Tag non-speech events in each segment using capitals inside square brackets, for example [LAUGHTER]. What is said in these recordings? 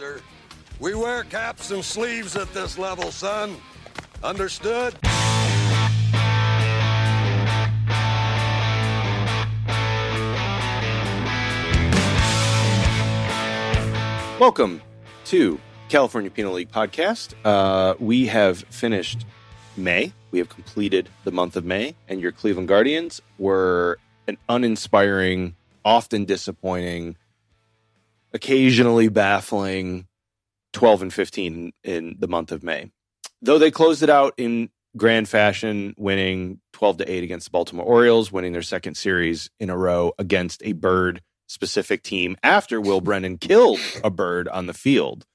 Boxer. We wear caps and sleeves at this level, son. Understood? Welcome to California Penal League podcast. Uh, we have finished May. We have completed the month of May, and your Cleveland Guardians were an uninspiring, often disappointing, occasionally baffling 12 and 15 in the month of May. Though they closed it out in grand fashion, winning 12 to 8 against the Baltimore Orioles, winning their second series in a row against a bird specific team after Will Brennan killed a bird on the field.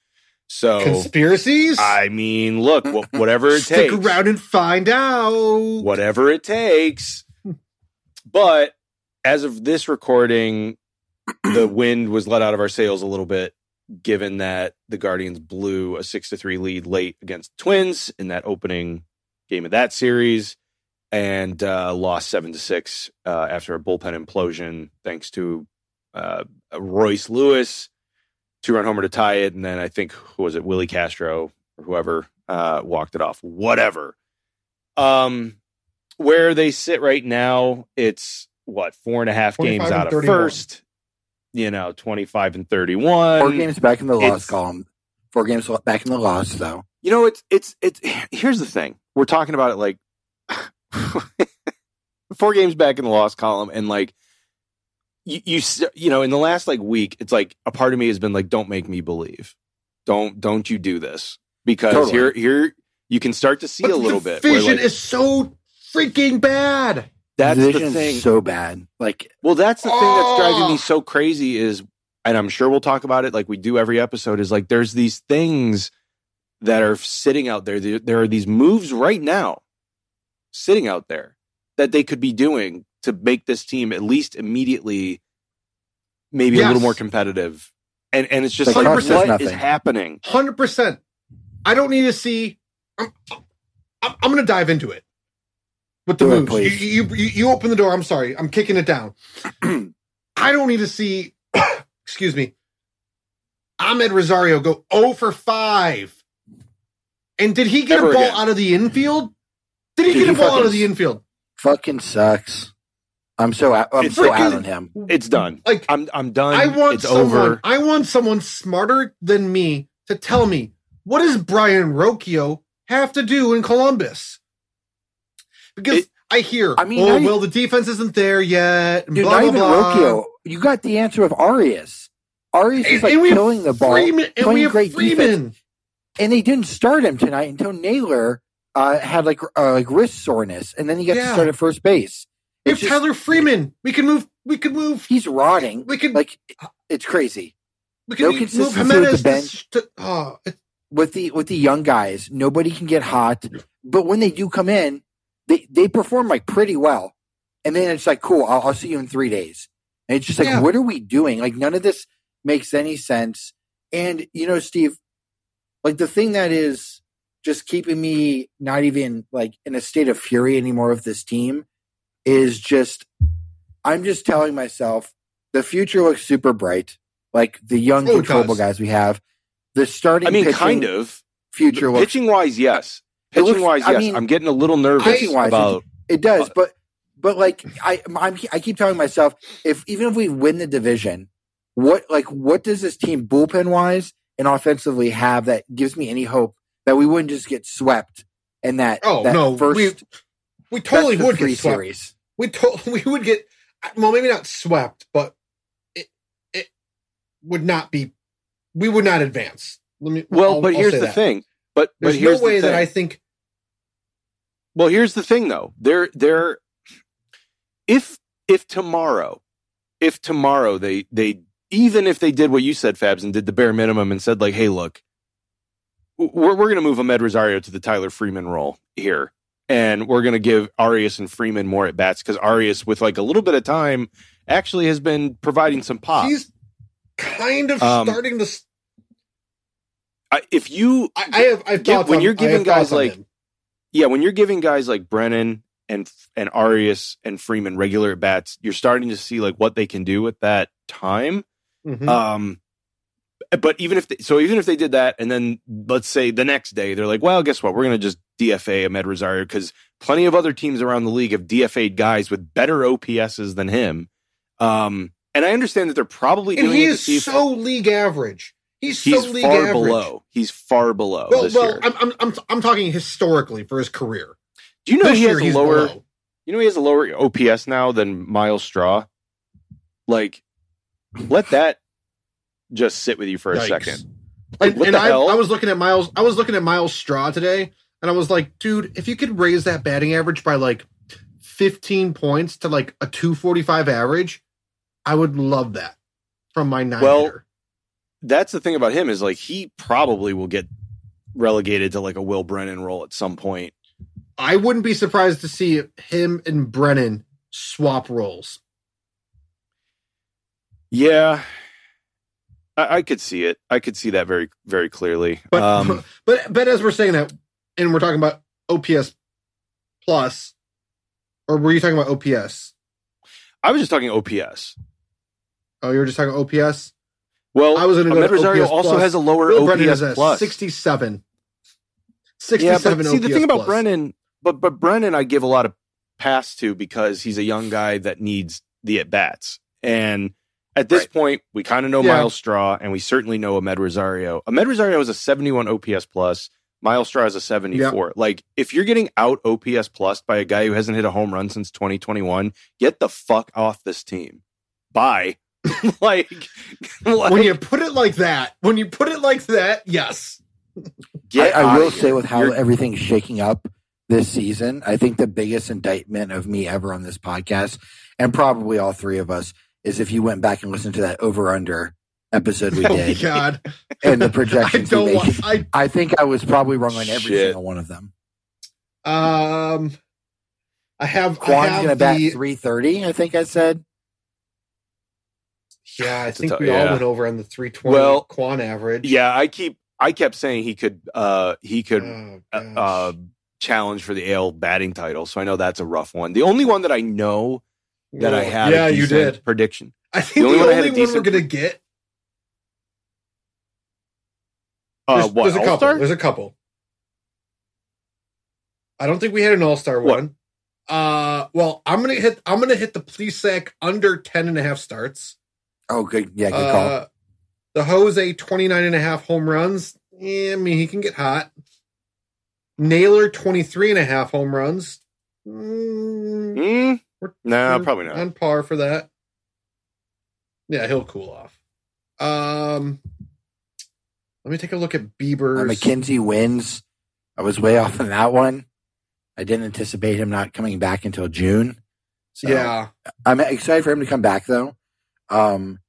So Conspiracies? I mean, look, wh- whatever it [LAUGHS] Stick takes, Stick around and find out. whatever it takes. But as of this recording, the wind was let out of our sails a little bit, given that the Guardians blew a six to three lead late against the Twins in that opening game of that series, and uh, lost seven to six uh, after a bullpen implosion, thanks to uh, Royce Lewis two run homer to tie it, and then I think who was it Willie Castro or whoever uh, walked it off. Whatever. Um, where they sit right now, it's what four and a half games out of 31. first. You know, twenty five and thirty one. Four games back in the it's- column. Four games back in the loss, though. You know, it's it's it's. Here's the thing: we're talking about it like [LAUGHS] four games back in the loss column, and like you, you, you know, in the last like week, it's like a part of me has been like, don't make me believe, don't don't you do this because Totally. here here you can start to see But a little the bit. where, Vision like, is so freaking bad. That's the the thing. so bad. Like Well, that's the thing that's driving Oh. me so crazy is, and I'm sure we'll talk about it like we do every episode, is like there's these things that are sitting out there. There, there are these moves right now sitting out there that they could be doing to make this team at least immediately maybe a little more competitive. And and it's just Like, like, cost us what is happening? Hundred percent. I don't need to see. I'm, I'm, I'm going to dive into it with the Do it, moves. please. You, you, you, you open the door. I'm sorry. I'm kicking it down. [CLEARS THROAT] I don't need to see. [COUGHS] excuse me. Amed Rosario go 0 for five. And did he get Ever a ball again. out of the infield? Did he Dude, get a he ball out of the infield? fucking sucks. I'm so out, I'm It's so out on him. It's done. Like I'm I'm done. I want it's someone. over. I want someone smarter than me to tell me what does Brayan Rocchio have to do in Columbus? Because It- I hear, I mean, oh well, the defense isn't there yet. Dude, blah not blah even blah. Rocchio. You got the answer of Arias. Arias is like and we have killing the ball, Freeman, and we playing have great Freeman. defense, and they didn't start him tonight until Naylor uh, had like uh, like wrist soreness, and then he got Yeah. to start at first base. It's just- Tyler Freeman. We can move. We can move. He's rotting. We can. Like it's crazy. we can no move consistency with Gimenez the bench. to- oh, it- with the with the young guys. Nobody can get hot, but when they do come in, they they perform like pretty well. And then it's like, cool, I'll, I'll see you in three days. And it's just like, Yeah. what are we doing? Like none of this makes any sense. And you know, Steve, like the thing that is just keeping me not even like in a state of fury anymore with this team is just I'm just telling myself the future looks super bright. Like the young Oh, controllable guys we have. The starting I mean, pitching kind of. future looks Pitching wise, yes. It looks- Pitching wise, I yes. mean, I'm getting a little nervous pitching-wise, about. It does, Uh, but but like I I'm, I keep telling myself if even if we win the division, what like what does this team bullpen wise and offensively have that gives me any hope that we wouldn't just get swept and that Oh, that no, first we- we totally best would three get swept. series. We to- [LAUGHS] we would get well, maybe not swept, but it it would not be. We would not advance. Let me. Well, I'll- but I'll here's the that. thing. But There's but here's no way the thing. that I think. Well, here's the thing though. There there if if tomorrow if tomorrow they they even if they did what you said Fabs and did the bare minimum and said like, "Hey, look, we're we're going to move Amed Rosario to the Tyler Freeman role here." And we're going to give Arias and Freeman more at bats because Arias, with like a little bit of time, actually has been providing some pop. He's kind of Um, starting to. I, if you I, I have. I've Give- when you're giving guys like- him. Yeah, when you're giving guys like Brennan and and Arias and Freeman regular at bats, you're starting to see like what they can do with that time. Mhm. Um, but even if they, so, even if they did that, and then let's say the next day they're like, well, guess what? We're going to just DFA Amed Rosario because plenty of other teams around the league have DFA'd guys with better OPSs than him. Um, and I understand that they're probably And doing he it to is so league average. He's, he's so league far average. below. He's far below Well, this well, year. I'm, I'm I'm I'm talking historically for his career. Do you know this he has a lower? below. You know he has a lower OPS now than Myles Straw. Like, let that just sit with you for a Yikes. second. Like, And, what and the I, hell? I was looking at Myles. I was looking at Myles Straw today, and I was like, dude, if you could raise that batting average by like 15 points to like a 245 average, I would love that from my nine Well. That's the thing about him is like he probably will get relegated to like a Will Brennan role at some point. I wouldn't be surprised to see him and Brennan swap roles. Yeah, I, I could see it. I could see that very, very clearly. But um, [LAUGHS] but but as we're saying that, and we're talking about OPS plus, or were you talking about OPS? I was just talking OPS. Oh, you were just talking OPS. Well, I was going go. To Rosario also plus. has a lower Will OPS Brennan is a plus. 67. Yeah, 67 but see the thing about plus. Brennan, but but Brennan, I give a lot of pass to because he's a young guy that needs the at bats, and at this Right. point, we kind of know Yeah. Myles Straw, and we certainly know Amed Rosario. Amed Rosario is a seventy-one OPS plus. Miles Straw is a seventy-four. Like if you're getting out OPS plus by a guy who hasn't hit a home run since twenty twenty-one, get the fuck off this team. Bye. [LAUGHS] like, like, when you put it like that, when you put it like that, yes. I, get I outta will here. say with how You're- everything's shaking up this season, I think the biggest indictment of me ever on this podcast, and probably all three of us, is if you went back and listened to that over under episode we [LAUGHS] oh my did god, and the [LAUGHS] I projections we don't want. I I think I was probably wrong on every Shit. single one of them. um, I have. I Kwan's have going to bat 330, I think I said. Yeah, I [SIGHS] think tou- we all yeah. went over on the 320 Well, Kwan average. Yeah, I keep I kept saying he could uh he could Oh, uh, uh challenge for the AL batting title. So I know that's a rough one. The only one that I know that I had Yeah, a you did. prediction. I think the only only, one I had a one we're gonna get. Uh There's, what there's a couple. All-Star? There's a couple. I don't think we had an All Star one. Uh, well, I'm gonna hit. I'm gonna hit the Plesac under 10 and a half starts. Oh, good. Yeah, good call. Uh, the Jose 29 and a half home runs. Yeah, I mean, he can get hot. Naylor 23 and a half home runs. Mm, Mm, we're- no, we're probably not. On par for that. Yeah, he'll cool off. Um, let me take a look at Uh, Bieber's. McKenzie wins. I was way [LAUGHS] off on that one. I didn't anticipate him not coming back until June. So yeah, I'm excited for him to come back though. Um,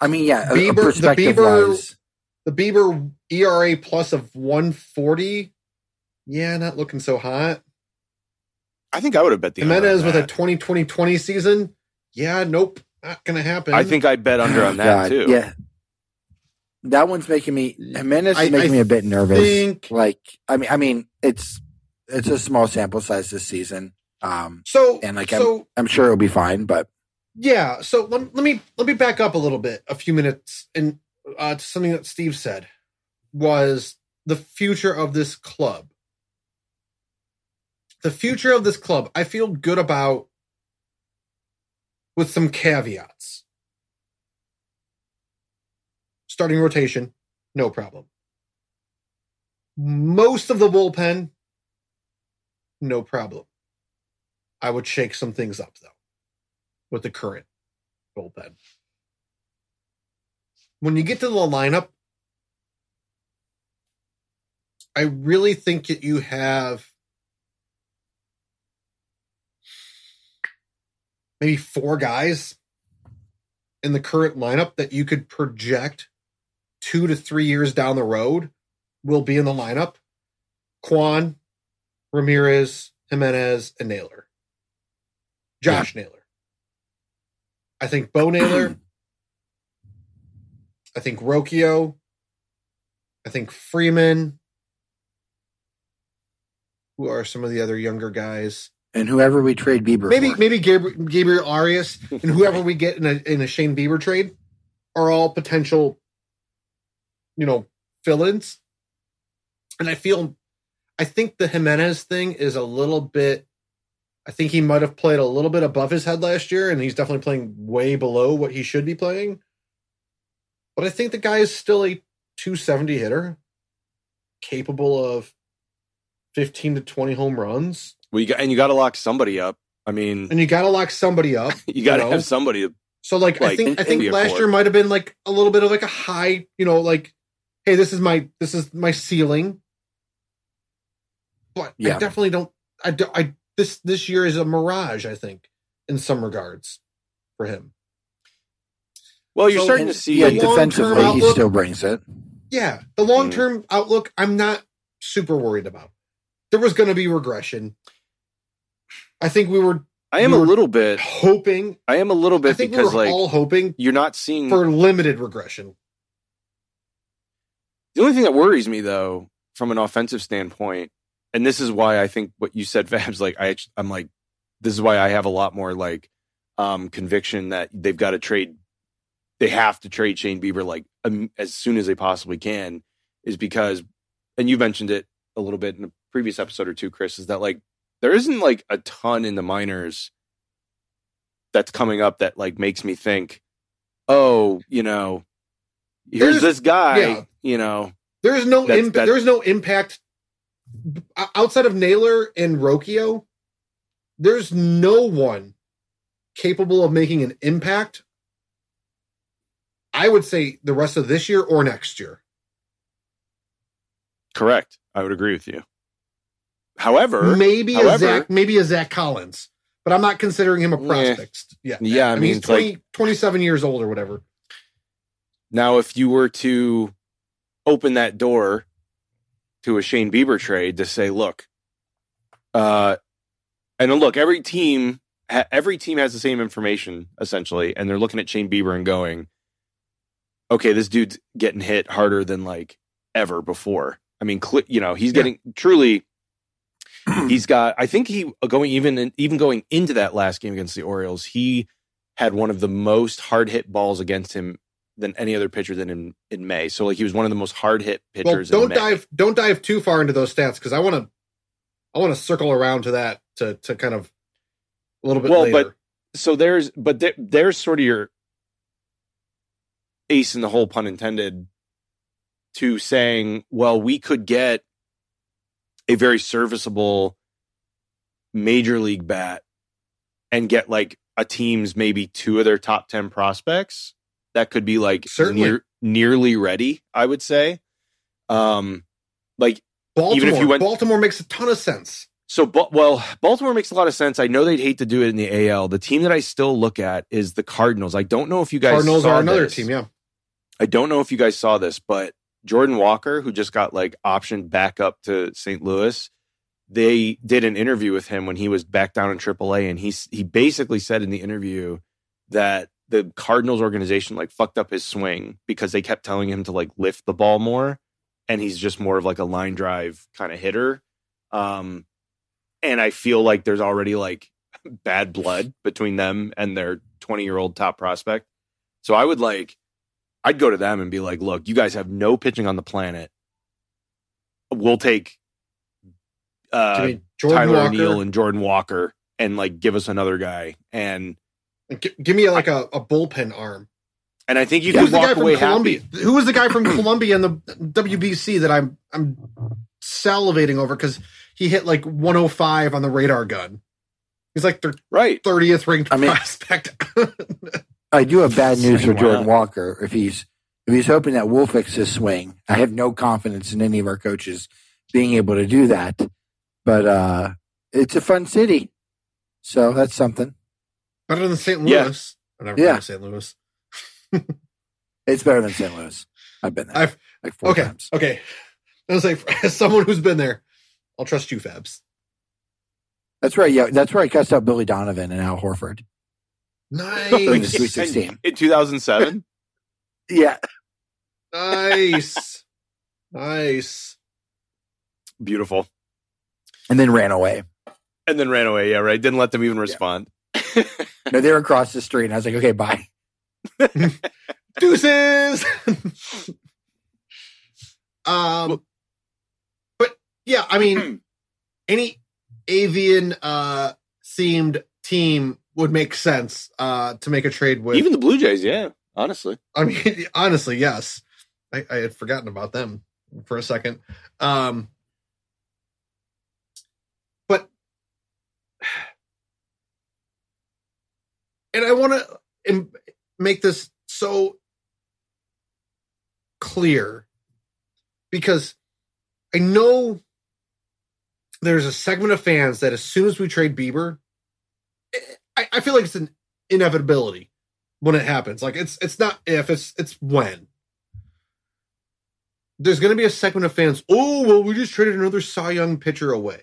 I mean, yeah, a- a Bieber- the perspective Bieber- wise, the Bieber ERA plus of 140. Yeah, not looking so hot. I think I would have bet the under Gimenez on with a that. 2020 20 season. Yeah, nope, not gonna happen. I think I bet under on [SIGHS] that God, too. Yeah, that one's making me. Gimenez is I- making I me a bit nervous. think Like, I mean, I mean, it's it's a small sample size this season. Um, so. And, like, so, I'm sure it'll be fine, but yeah. So let, let me let me back up a little bit, a few minutes, and uh, to something that Steve said was the future of this club. The future of this club, I feel good about, with some caveats. Starting rotation, no problem. Most of the bullpen, no problem. I would shake some things up though with the current bullpen. When you get to the lineup, I really think that you have maybe four guys in the current lineup that you could project two to three years down the road will be in the lineup. Kwan, Ramirez, Gimenez, and Naylor. Josh Naylor. I think Bo Naylor. I think Rocchio. I think Freeman. Who are some of the other younger guys? and whoever we trade Bieber, Maybe for. maybe Gabriel, Gabriel Arias and whoever we get in a in a Shane Bieber trade are all potential you know, fill-ins. And I feel, I think the Gimenez thing is a little bit. I think he might have played a little bit above his head last year, and he's definitely playing way below what he should be playing. But I think the guy is still a 270 hitter, capable of 15 to 20 home runs. Well, you got, and you got to lock somebody up. I mean, And you got to lock somebody up. [LAUGHS] you got to know? have somebody. So like, I Like, think I think in the last accord. year might have been like a little bit of like a high, you know, like, hey, this is my this is my ceiling. But I Yeah. definitely don't. I do, I this this year is a mirage. I think in some regards for him. Well, you're So- starting to see. yeah, defensively, he still brings it. Yeah, the long term mm. outlook, I'm not super worried about. There was going to be regression. I think we were I am we a little bit. hoping. I am a little bit because we were like all hoping you're not seeing for limited regression. The only thing that worries me though, from an offensive standpoint, and this is why I think what you said, [LAUGHS] Fabs, like I, I'm like, this is why I have a lot more like um conviction that they've got to trade, they have to trade Shane Bieber like um, as soon as they possibly can, is because, and you mentioned it a little bit in a previous episode or two, Chris, is that like there isn't like a ton in the minors that's coming up that like makes me think, oh, you know, here's There's- this guy, yeah. you know. There's no imp- there's no impact outside of Naylor and Rocchio. There's no one capable of making an impact. I would say the rest of this year or next year. Correct. I would agree with you. However, maybe a Zach, maybe a Zach Collins, but I'm not considering him a prospect. Yeah, yeah, I, I, mean, mean, he's it's like 27 years old or whatever. now if you were to open that door to a Shane Bieber trade to say, look, uh, and look, every team, every team has the same information essentially, and they're looking at Shane Bieber and going, okay, this dude's getting hit harder than like ever before. I mean, cl- you know, he's Yeah. getting truly. [CLEARS THROAT] he's got. I think he going even even going into that last game against the Orioles, he had one of the most hard hit balls against him than any other pitcher than in in May. So like he was one of the most hard hit pitchers. in don't dive don't dive too far into those stats because I want to I want to circle around to that to to kind of a little bit Well, later. so there's but there, there's sort of your ace in the hole pun intended to saying well we could get a very serviceable major league bat and get like a team's maybe two of their top 10 prospects that could be like Certainly. near, nearly ready i would say um like Baltimore, even if you went- Baltimore makes a ton of sense. so, well, Baltimore makes a lot of sense. I know they'd hate to do it in the AL. The team that I still look at is the Cardinals. I don't know if you guys Cardinals saw are another this. team, yeah. I don't know if you guys saw this, but Jordan Walker, who just got like optioned back up to St. Louis, they did an interview with him when he was back down in AAA, and he he basically said in the interview that the Cardinals organization like fucked up his swing because they kept telling him to like lift the ball more, and he's just more of like a line drive kind of hitter. Um, and I feel like there's already like [LAUGHS] bad blood between them and their 20 year old top prospect. So I would like, I'd go to them and be like, look, you guys have no pitching on the planet. We'll take uh, Tyler. O'Neill and Jordan Walker and like give us another guy. And G- give me like a, a bullpen arm. and I think you Who's can the guy walk from away Colombia? happy. Who was the guy from Colombia in the WBC that I'm I'm salivating over because he hit like 105 on the radar gun. He's like their Right. 30th ranked I mean- prospect. [LAUGHS] I do have bad news for Jordan? Walker. If he's if he's hoping that we'll fix his swing, I have no confidence in any of our coaches being able to do that. But uh it's a fun city, so that's something. Better than St. Yeah. Louis. I never Yeah. been to St. Louis. [LAUGHS] It's better than St. Louis. I've been there I've- like four Okay. times. Okay. I was like, as someone who's been there, I'll trust you, Fabs. That's right. Yeah, that's where I cussed out Billy Donovan and Al Horford. In the Nice. Sweet 16. In 2007. [LAUGHS] Yeah, nice. [LAUGHS] Nice. Beautiful. and then ran away. And then ran away. Yeah, right. Didn't let them even respond. [LAUGHS] No, they were across the street, and I was like, okay, bye. [LAUGHS] Deuces. [LAUGHS] Um, but yeah, I mean, [CLEARS THROAT] any avian uh themed team would make sense uh to make a trade with. Even the Blue Jays, yeah. Honestly, I mean, honestly, yes. I, I had forgotten about them for a second. Um, and I want to make this so clear because I know there's a segment of fans that as soon as we trade Bieber, eh, I, I feel like it's an inevitability when it happens. Like it's it's not if it's it's when. There's going to be a segment of fans. Oh well, we just traded another Cy Young pitcher away.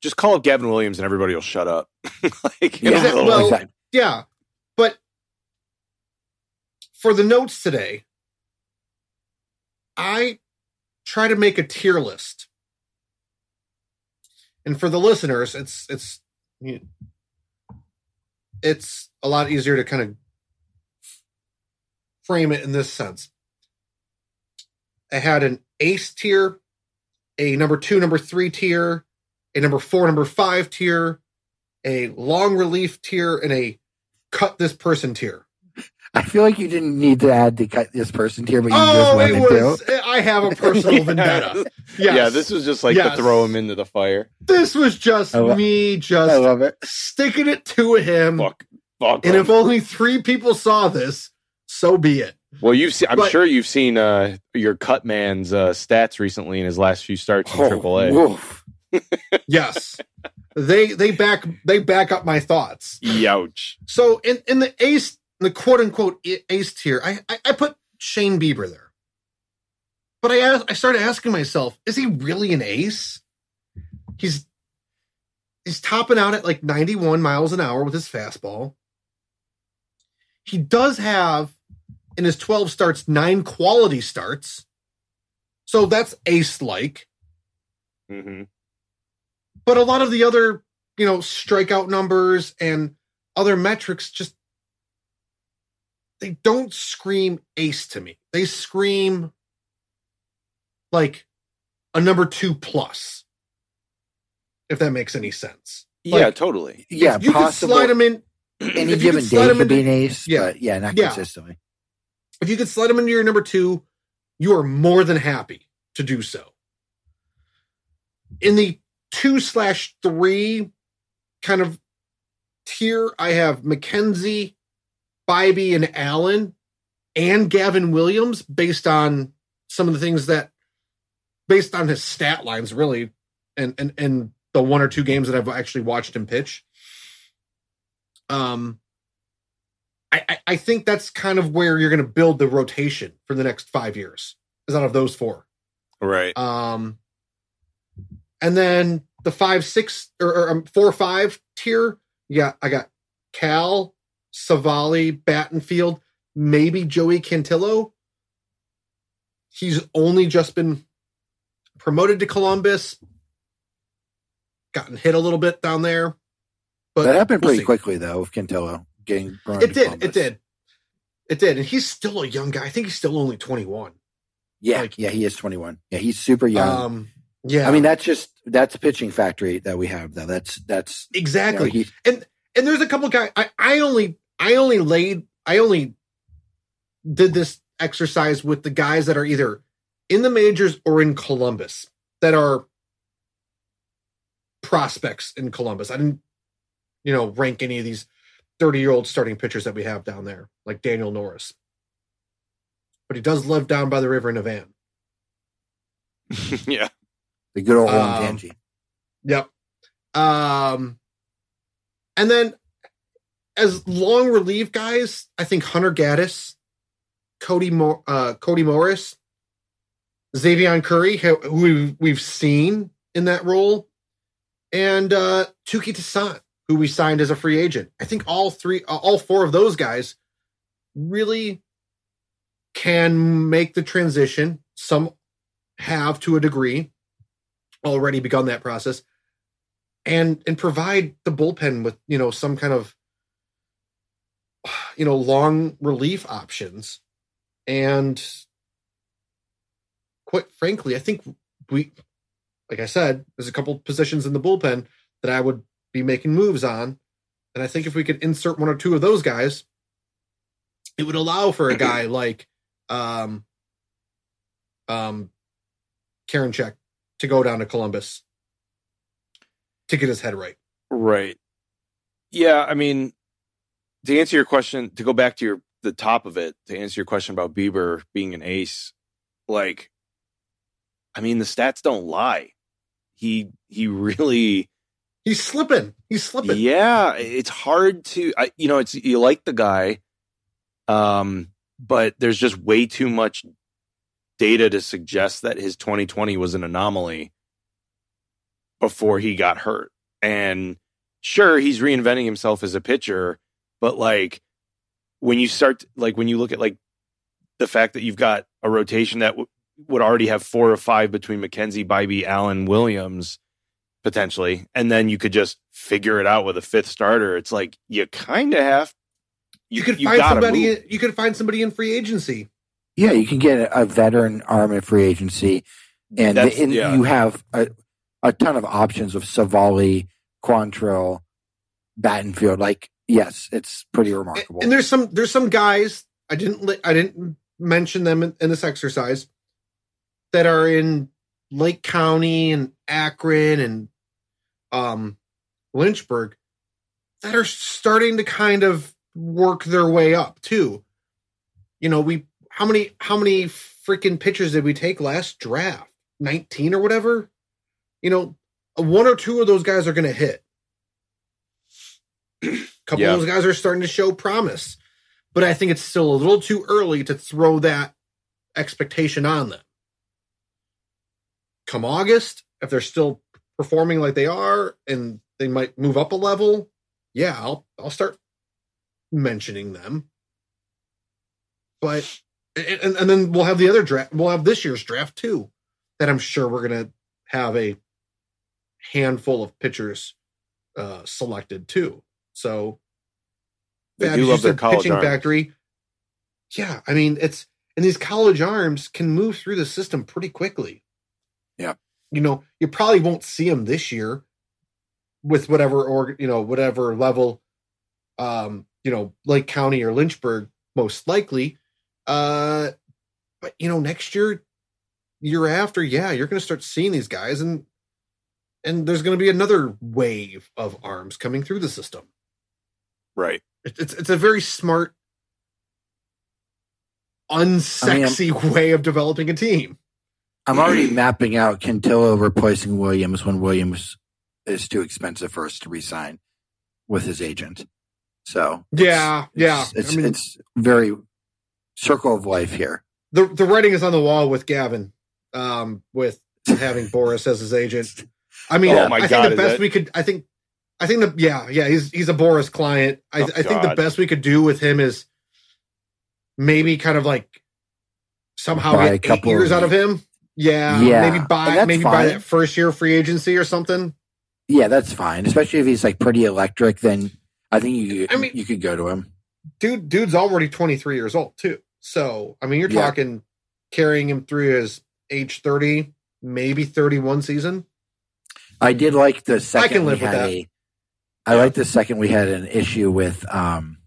just call up Gavin Williams and everybody will shut up. [LAUGHS] like, Yeah, Exactly. [LAUGHS] well- exactly. Yeah, but for the notes today, I try to make a tier list, and for the listeners, it's it's it's a lot easier to kind of frame it in this sense. I had an ace tier, a number two, number three tier, a number four, number five tier, a long relief tier, and a cut this person tier. I feel like you didn't need to add the cut this person here, but you Oh, just wanted was. I have a personal [LAUGHS] Yeah. vendetta. Yes. Yeah, this was just like Yes. to throw him into the fire. This was just I lo- me just I love it. sticking it to him. Fuck. Fuck. And him. if only three people saw this, so be it. well, you've seen. I'm but- sure you've seen uh, your cut man's uh, stats recently in his last few starts in Oh, AAA. woof. Yes. They they back they back up my thoughts. Youch. So in, in the ace, the quote unquote ace tier, I, I I put Shane Bieber there. But I asked, I started asking myself, is he really an ace? He's he's topping out at like 91 miles an hour with his fastball. He does have in his 12 starts nine quality starts. So that's ace like hmm but a lot of the other you know strikeout numbers and other metrics just they don't scream ace to me they scream like a number two plus if that makes any sense Yeah, totally. Yeah, you could slide him in Any if you given could slide day him could be an ace, Yeah. but yeah, not Yeah. consistently. if you could slide him into your number two you are more than happy to do so in the two slash three kind of tier i have mckenzie Bibee and allen and gavin williams based on some of the things that based on his stat lines really and and and the one or two games that i've actually watched him pitch um I, I- I think that's kind of where you're going to build the rotation for the next five years is out of those four. Right. Um, and then the five, six or, or um, four, five tier. Yeah, I got Cal, Savali, Battenfield, maybe Joey Cantillo. He's only just been promoted to Columbus, gotten hit a little bit down there. But that happened we'll pretty quickly though, with Cantillo getting promoted It did. Columbus. It did. It did. And he's still a young guy. I think he's still only 21. Yeah, Like- yeah, he is 21. Yeah, he's super young. Um, yeah. I mean, that's just that's a pitching factory that we have though. That's that's you know, exactly. he- and and there's a couple guys I, I only I only laid I only did this exercise with the guys that are either in the majors or in Columbus that are prospects in Columbus. I didn't, you know, rank any of these 30 year old starting pitchers that we have down there, like Daniel Norris. But he does live down by the river in a van. [LAUGHS] yeah. The good old Um, Olentangy. Yep. Um, and then as long relief guys, I think Hunter Gaddis, Cody Mo- uh, Cody Morris, Xavier Curry, who we've, we've seen in that role, and uh, Touki Toussaint, who we signed as a free agent. I think all three, uh, all four of those guys really can make the transition. Some have to a degree already begun that process and and provide the bullpen with you know some kind of you know long relief options and quite frankly, I think we, like I said, there's a couple positions in the bullpen that I would be making moves on. And I think if we could insert one or two of those guys, it would allow for a guy [CLEARS THROAT] like um um Karinchak to go down to Columbus to get his head right. Right. Yeah, I mean, to answer your question, to go back to your the top of it, to answer your question about Bieber being an ace, like, I mean, the stats don't lie. He he really He's slipping. He's slipping. Yeah, it's hard to I, you know, it's you like the guy um but there's just way too much data to suggest that his 2020 was an anomaly before he got hurt. And sure, he's reinventing himself as a pitcher, but like when you start like when you look at like the fact that you've got a rotation that w- would already have four or five between McKenzie, Bibee, Allen, Williams potentially, and then you could just figure it out with a fifth starter. It's like you kind of have You, could find somebody. In, you could find somebody in free agency. Yeah, you can get a veteran arm in free agency, and, That's- and yeah. you have a, a ton of options with Savali, Quantrill, Battenfield. Like, yes, it's pretty remarkable. And there's some there's some guys I didn't li- I didn't mention them in, in this exercise that are in Lake County and Akron and um Lynchburg that are starting to kind of work their way up too. You know, we how many how many freaking pitchers did we take last draft? 19 or whatever? You know, uh, one or two of those guys are going to hit. A [CLEARS THROAT] couple Yeah. of those guys are starting to show promise, but I think it's still a little too early to throw that expectation on them. Come August, if they're still performing like they are and they might move up a level, yeah, I'll I'll start mentioning them. But and, and then we'll have the other draft. We'll have this year's draft too, that I'm sure we're gonna have a handful of pitchers uh, selected too. So yeah, love you their pitching arms. factory. Yeah, I mean it's and these college arms can move through the system pretty quickly. Yeah. you know, you probably won't see them this year with whatever or you know whatever level, um, you know, Lake County or Lynchburg most likely. Uh, but you know, next year, year after, yeah, you're going to start seeing these guys, and and there's going to be another wave of arms coming through the system. right. It- It's it's a very smart, unsexy way of developing a team. I'm already mapping out Cantillo replacing Williams when Williams is too expensive for us to resign with his agent. So Yeah, yeah. it's, it's, I mean, it's very circle of life here. the the writing is on the wall with Gavin, um, with having Boras as his agent. I mean, Oh my I think God, the best that- we could. I think, I think the yeah, yeah. He's he's a Boras client. I, Oh, I think the best we could do with him is maybe kind of like somehow Buy a get eight couple years of- out of him. Yeah, Yeah, maybe buy and that's maybe buy that first year free agency or something. Yeah, that's fine. Especially if he's like pretty electric, then I think you I mean- you could go to him. Dude, dude's already twenty three years old too. So I mean, you're Yeah. talking carrying him through his age thirty, maybe thirty one season. I did like the second can live we with had that. a. I like the second we had an issue with um,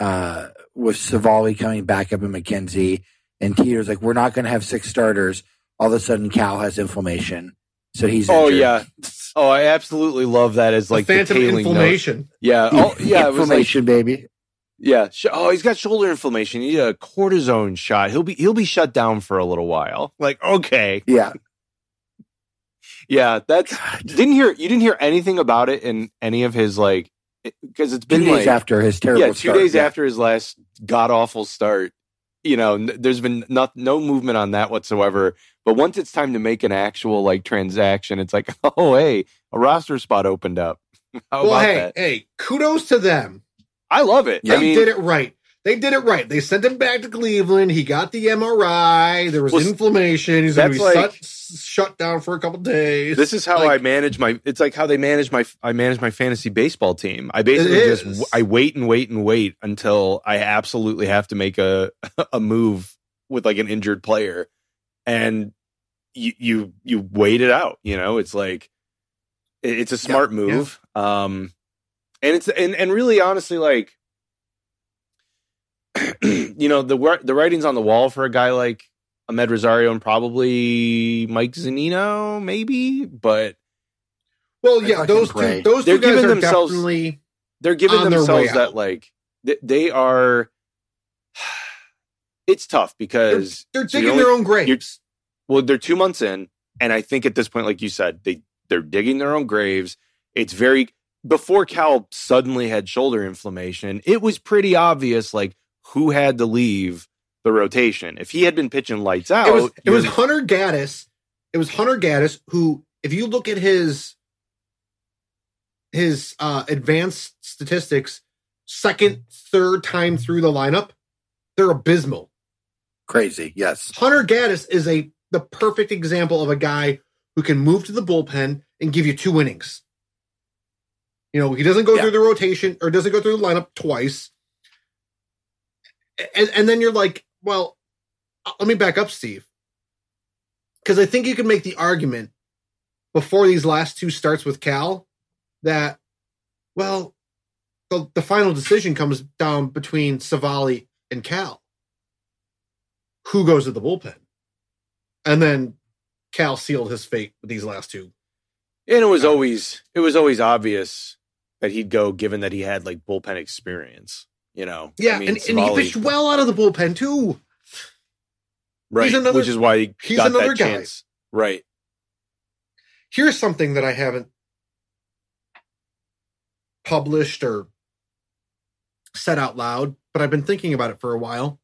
uh, with Savali coming back up in McKenzie and Teeter's like, we're not going to have six starters. All of a sudden, Cal has inflammation, so he's Oh injured. yeah. Oh, I absolutely love that as like the the phantom note. inflammation. Yeah. Oh, yeah. It was like, inflammation, baby. yeah. Sh- Oh, he's got shoulder inflammation. He need a cortisone shot. He'll be he'll be shut down for a little while. Like, okay, Yeah, yeah. That's didn't hear you didn't hear anything about it in any of his like because it's been two days like after his terrible. yeah two start. days Yeah. after his last god awful start. You know, n- there's been not no movement on that whatsoever. But once it's time to make an actual like transaction, it's like, [LAUGHS] oh hey, a roster spot opened up. [LAUGHS] How well, about hey, that? hey, kudos to them. I love it. They I mean, did it right. They did it right. They sent him back to Cleveland. He got the MRI. There was Well, inflammation. He's going to be like- shut, shut down for a couple days. This is how Like, I manage my. It's like how they manage my. I manage my fantasy baseball team. I basically just. I wait and wait and wait until I absolutely have to make a [LAUGHS] a move with like an injured player, and you you you wait it out. You know, it's like it's a smart move. Um, and it's and and really honestly, like [CLEARS THROAT] you know the the writing's on the wall for a guy like Ahmed Rosario and probably Mike Zunino, maybe, but Well, yeah, those pray. two, those They're two guys giving are themselves- definitely. they're giving On their way themselves that out. like th- they are. [SIGHS] It's tough because they're so you're digging only- their own graves. well, they're two months in, and I think at this point, like you said, they they're digging their own graves. It's very before Cal suddenly had shoulder inflammation. It was pretty obvious, like who had to leave the rotation. If he had been pitching lights out, It was it was Hunter Gaddis. It was Hunter Gaddis who, if you look at his his uh advanced statistics, second, third time through the lineup, they're abysmal. Crazy. Yes. Hunter Gaddis is a the perfect example of a guy who can move to the bullpen and give you two innings. You know, he doesn't go Yeah. through the rotation or doesn't go through the lineup twice. And, and then you're like, well, uh, let me back up, Steve. Because I think you can make the argument before these last two starts with Cal that, well, the, the final decision comes down between Savali and Cal who goes to the bullpen. And then Cal sealed his fate with these last two. and it was always it was always obvious that he'd go, given that he had like bullpen experience. You know, Yeah, I mean, and, and he pitched well out of the bullpen too. right, another- which is why he he's got another that guy. chance. Right. Here's something that I haven't published or said out loud, but I've been thinking about it for a while.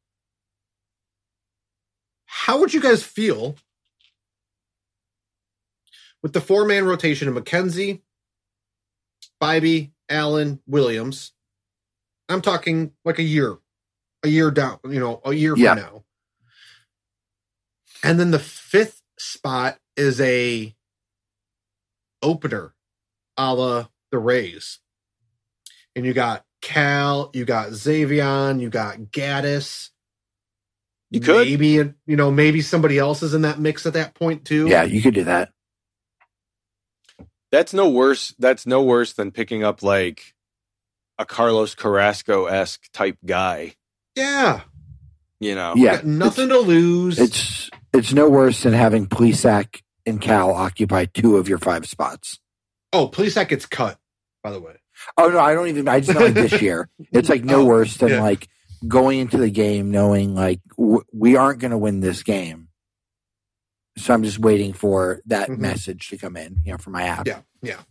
How would you guys feel with the four man rotation of McKenzie, Bibee, Allen, Williams? I'm talking like a year, a year down, you know, a year Yeah. from now. And then the fifth spot is a opener a la the Rays. And you got Cal, you got Xzavion, you got Gaddis. You could. Maybe, you know, maybe somebody else is in that mix at that point too. Yeah, you could do that. That's no worse. That's no worse than picking up like a Carlos Carrasco esque type guy. Yeah. You know, Yeah. Got nothing to lose. It's it's no worse than having Plesac and Cal occupy two of your five spots. oh, please that gets cut, by the way. Oh no, I don't even. I just know like this year. [LAUGHS] It's like no Oh, worse than yeah. like going into the game knowing like w- we aren't going to win this game. So I'm just waiting for that Mhm. message to come in, you know, from my app. Yeah. Yeah.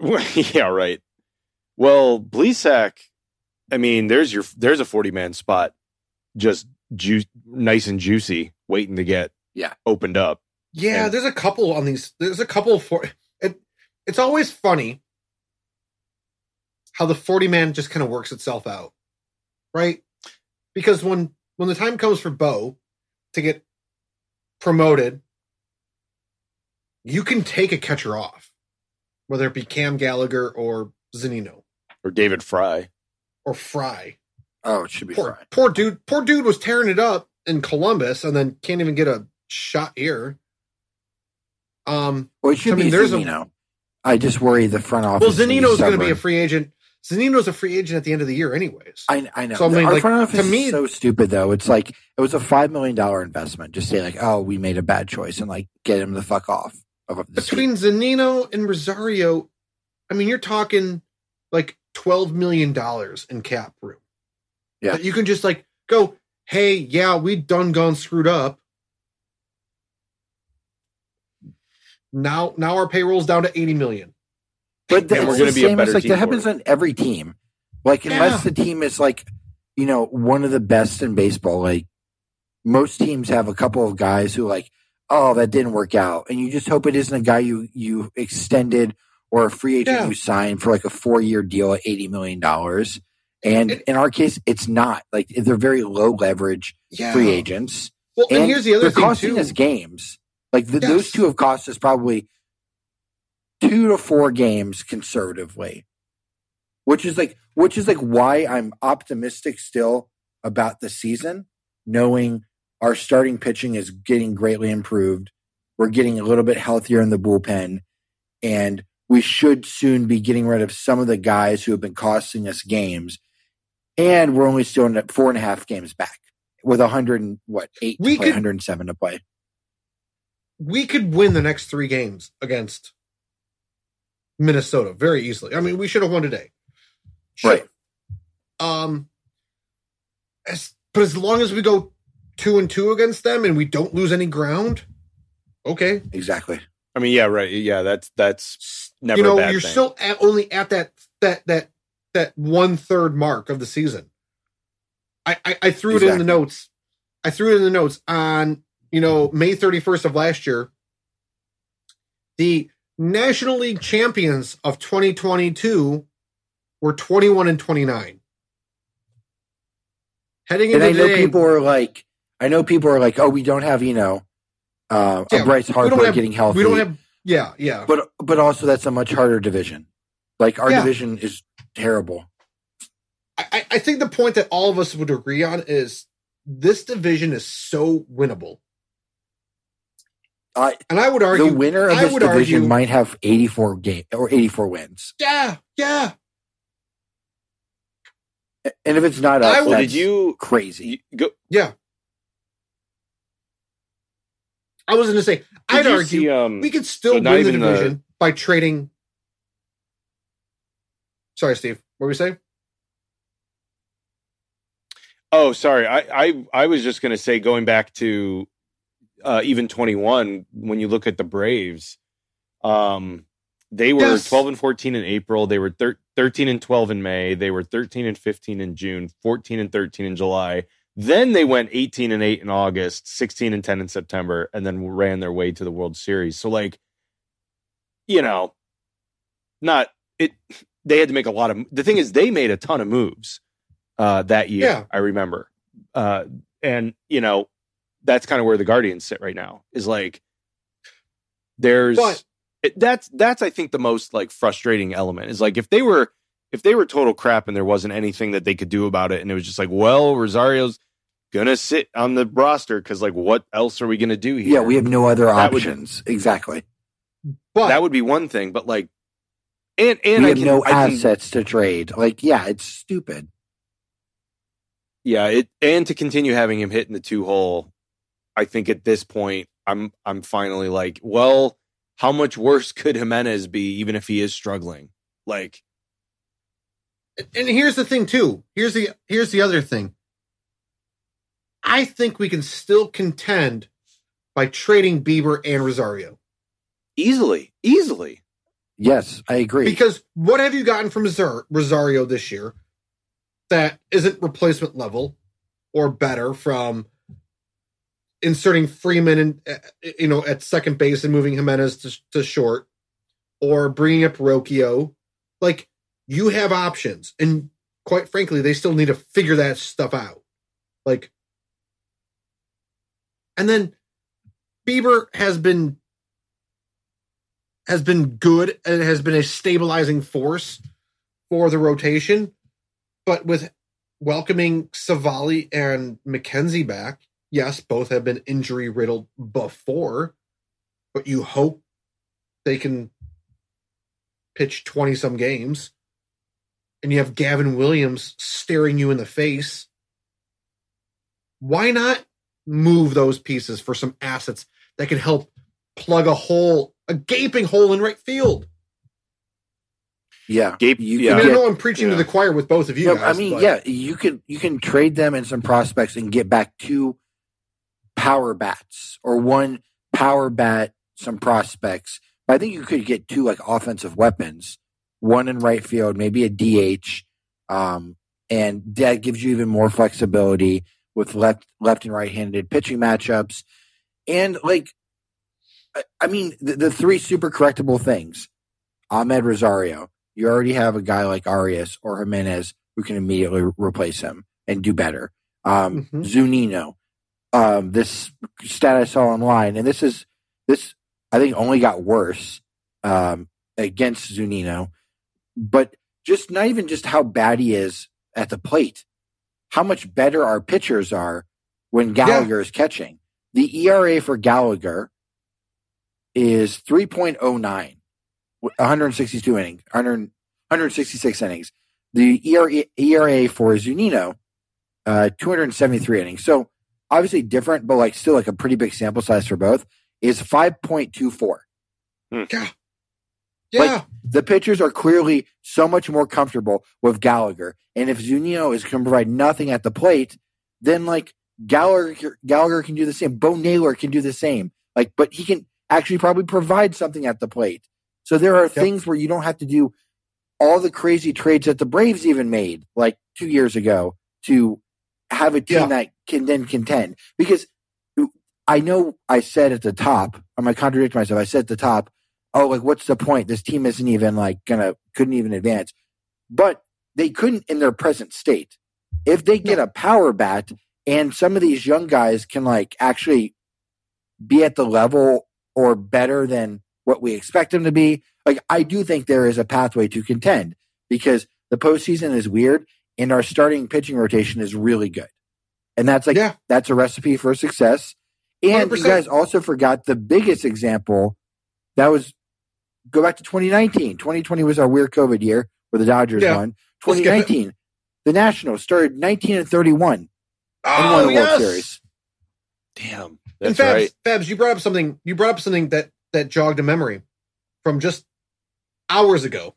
[LAUGHS] yeah, right. Well, Plesac, I mean, there's your there's a 40 man spot, just ju- nice and juicy, waiting to get Yeah. opened up. Yeah, And- there's a couple on these. There's a couple for it. It's always funny how the 40 man just kind of works itself out, right? Because when when the time comes for Bo to get promoted, you can take a catcher off, whether it be Cam Gallagher or Zunino Or David Fry. or Fry. Oh, it should be Poor, fine. poor dude. Poor dude was tearing it up in Columbus and then can't even get a shot here. Um, Well, it should I mean, be there's a- Zunino. I just worry the front office. Well, is gonna be Zunino's going to be a free agent. Zunino's a free agent at the end of the year, anyways. I, I know. So, I mean, Our like, front office to me- is so stupid though. It's like it was a five million dollar investment. Just say like, oh, we made a bad choice and like get him the fuck off of the seat. Between Zunino and Rosario, I mean, you're talking like twelve million dollars in cap room. Yeah. That you can just like go, hey, yeah, we done gone screwed up. Now, now our payroll's down to eighty million. But And we're gonna be a better as like team that happens on every team. Like unless the team is like, you know, one of the best in baseball, like most teams have a couple of guys who like, oh, that didn't work out. And you just hope it isn't a guy you you extended or a free agent Yeah. you signed for like a four year deal at eighty million dollars. And It- in our case, it's not. Like they're very low leverage Yeah. free agents. Well, and, And here's the other they're thing costing too. us games. Like the, Yes. those two have cost us probably two to four games conservatively, which is like which is like why I'm optimistic still about the season, knowing Our starting pitching is getting greatly improved. We're getting a little bit healthier in the bullpen, and we should soon be getting rid of some of the guys who have been costing us games. And we're only still in four and a half games back with a hundred and what eight We to play, could- 107 to play. we could win the next three games against Minnesota very easily. I mean, we should have won today. Sure. Right. Um, as, but as long as we go two and two against them and we don't lose any ground, okay. Exactly. I mean, yeah, right. Yeah, that's that's never you know, a bad you're thing. still at, only at that that that that one third mark of the season. I I, I threw it in the notes. I threw it in the notes on you know May 31st of last year. The National League champions of 2022 were 21 and 29. Heading And into I know today, people are like, I know people are like, oh, we don't have you know, uh, Yeah, a Bryce we don't Harper have- getting healthy. we don't have yeah yeah but but also that's a much harder division. Like our Yeah. division is terrible. I, I- I think the point that all of us would agree on is this division is so winnable. I And I would argue the winner of I this division argue- might have 84 game or 84 wins. Yeah, yeah. And if it's not us, I would- that's did you, crazy. you go? Yeah. I was going to say, I'd argue see, um, we could still so win the even the- division by trading. Sorry, Steve. What were we saying? Oh, sorry. I I I was just going to say going back to uh even 21 when you look at the Braves um they were Yes. 12 and 14 in April, they were thir- 13 and 12 in May, they were 13 and 15 in June, 14 and 13 in July. Then they went 18 and 8 in August, 16 and 10 in September and then ran their way to the World Series. So like you know, not it they had to make a lot of the thing is they made a ton of moves uh that year Yeah. i remember uh and you know that's kind of where the guardians sit right now is like there's But- it, that's that's i think the most like frustrating element is like if they were if they were total crap and there wasn't anything that they could do about it and it was just like well rosario's gonna sit on the roster because like what else are we gonna do here Yeah, we have no other That would- options. exactly. But that would be one thing but like and and we I have can, no I can- assets to trade. Like, yeah, it's stupid. Yeah, it and to continue having him hit in the two hole, I think at this point I'm I'm finally like, well, how much worse [LAUGHS] could Gimenez be even if he is struggling? Like, and here's the thing too. Here's the here's the other thing. I think we can still contend by trading Bieber and Rosario. easily, easily. Yes, I agree. Because what have you gotten from Rosario this year that isn't replacement level or better from inserting Freeman in, uh, you know, at second base and moving Gimenez to, to short or bringing up Rocchio? Like, you have options. And quite frankly, they still need to figure that stuff out. Like, and then Bieber has been has been good and has been a stabilizing force for the rotation. But with welcoming Civale and McKenzie back, yes, both have been injury riddled before, but you hope they can pitch 20 some games. And you have Gavin Williams staring you in the face. Why not move those pieces for some assets that can help plug a hole, a gaping hole in right field? yeah, Gape- you yeah. I can mean, I know I'm preaching to the choir with both of you No, guys. I mean, but- yeah, you can you can trade them and some prospects and get back two power bats or one power bat, some prospects. But I think you could get two like offensive weapons, one in right field, maybe a DH, um, and that gives you even more flexibility with left left and right handed pitching matchups, and like, I, I mean, the, the three super correctable things: Amed Rosario. You already have a guy like Arias or Gimenez who can immediately re- replace him and do better. Um, Mhm. Zunino, um, this stat I saw online, and this is this I think only got worse um, against Zunino, but just not even just how bad he is at the plate, how much better our pitchers are when Gallagher is catching. The ERA for Gallagher is 3.09, 162 innings, 100, 166 innings. The ERA, ERA for Zunino, uh, 273 innings. So obviously different, but like still like a pretty big sample size for both is 5.24. Yeah. Like, the pitchers are clearly so much more comfortable with Gallagher. And if Zunino is going to provide nothing at the plate, then like Gallagher, Gallagher can do the same. Bo Naylor can do the same. Like, but he can actually probably provide something at the plate. So there are things where you don't have to do all the crazy trades that the Braves even made like two years ago to have a team Yeah. that can then contend. Because I know I said at the top, I'm going to contradict myself. I said at the top, oh, like what's the point? This team isn't even like gonna couldn't even advance. But they couldn't in their present state. If they get a power bat and some of these young guys can like actually be at the level or better than what we expect them to be, like I do think there is a pathway to contend because the postseason is weird and our starting pitching rotation is really good. And that's like Yeah. that's a recipe for success. And you 100%. guys also forgot the biggest example that was go back to 2019. 2020 was our weird COVID year where the Dodgers Yeah. won. We'll skip it. 2019, the Nationals started 19 and 31 and won Oh, the World yes. Series. Damn. And That's Fabs, right. Fabs, you brought up something. You brought up something that that jogged a memory from just hours ago.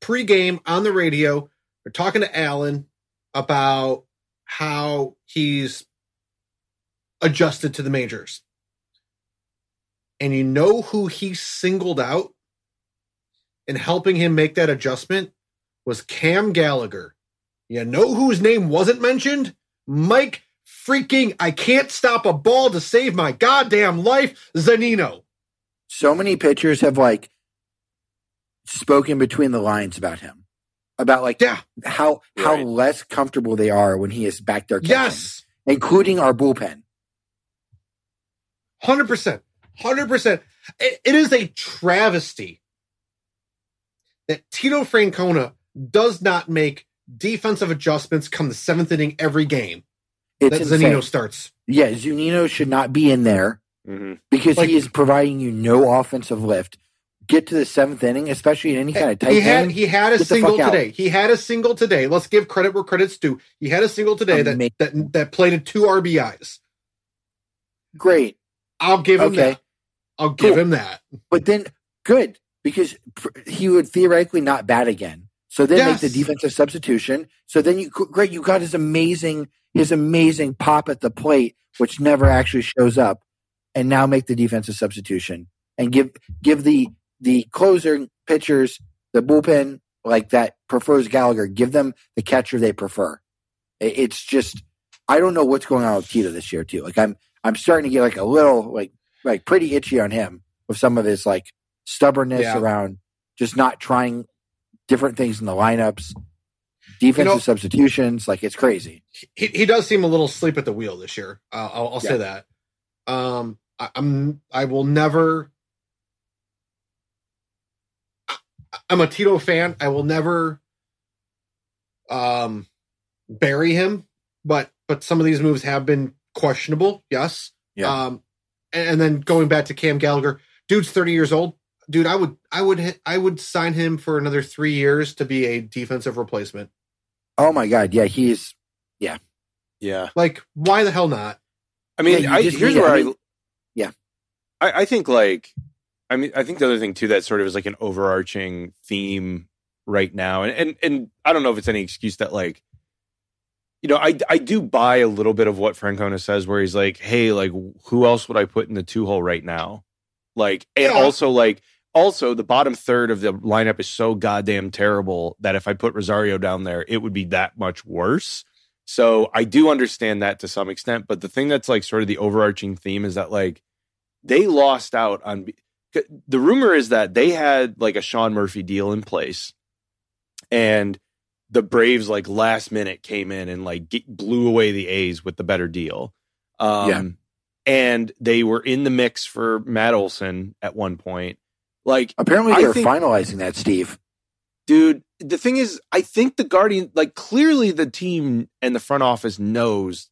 Pre-game on the radio, we're talking to Allen about how he's adjusted to the majors. And you know who he singled out in helping him make that adjustment was Cam Gallagher. You know whose name wasn't mentioned? Mike freaking I can't stop a ball to save my goddamn life, Zunino. So many pitchers have like spoken between the lines about him, about like Yeah. how how Right. less comfortable they are when he is back there catching, Yes. including our bullpen. Hundred percent, hundred percent. It is a travesty that Tito Francona does not make defensive adjustments come the seventh inning every game It's that insane. Zunino starts. Yeah, Zunino should not be in there hmm because Like- he is providing you no offensive lift. Get to the seventh inning, especially in any kind of tight He had game. he had a single fuck out. today. He had a single today. Let's give credit where credit's due. He had a single today that Amazing. that that plated two RBIs. Great, I'll give him Okay. that. I'll give Cool. him that. but then good because he would theoretically not bat again. So then Yes. make the defensive substitution. So then you great, you got his amazing his amazing pop at the plate, which never actually shows up, and now make the defensive substitution and give give the the closer pitchers the bullpen like that prefers Gallagher. Give them the catcher they prefer. It's just I don't know what's going on with Tito this year too. Like I'm I'm starting to get like a little like like pretty itchy on him with some of his like stubbornness Yeah. around just not trying different things in the lineups, defensive know- substitutions. Like it's crazy. He he does seem a little sleep at the wheel this year. Uh, I'll, I'll Yeah. say that. Um, I, I'm I will never. I- I'm a Tito fan. I will never um bury him, but but some of these moves have been questionable. Yes. Yeah. Um, and, and then going back to Cam Gallagher, dude's 30 years old. Dude, I would I would I would sign him for another three years to be a defensive replacement. Oh my god, yeah, he's Yeah. Yeah. Like, why the hell not? I mean, Yeah, I, just here's need- where I I, mean- yeah. I, I think like, I mean, I think the other thing too that sort of is like an overarching theme right now, and and and I don't know if it's any excuse that like, you know, I I do buy a little bit of what Francona says, where he's like, hey, like, who else would I put in the two hole right now? Like, and Yeah. also like. Also, the bottom third of the lineup is so goddamn terrible that if I put Rosario down there, it would be that much worse. So I do understand that to some extent, but the thing that's like sort of the overarching theme is that like they lost out on the rumor is that they had like a Sean Murphy deal in place and the Braves like last minute came in and like get, blew away the A's with the better deal. Um Yeah. and they were in the mix for Matt Olson at one point. Like apparently they're think- finalizing that, Steve. dude the thing is i think the guardian like clearly the team and the front office knows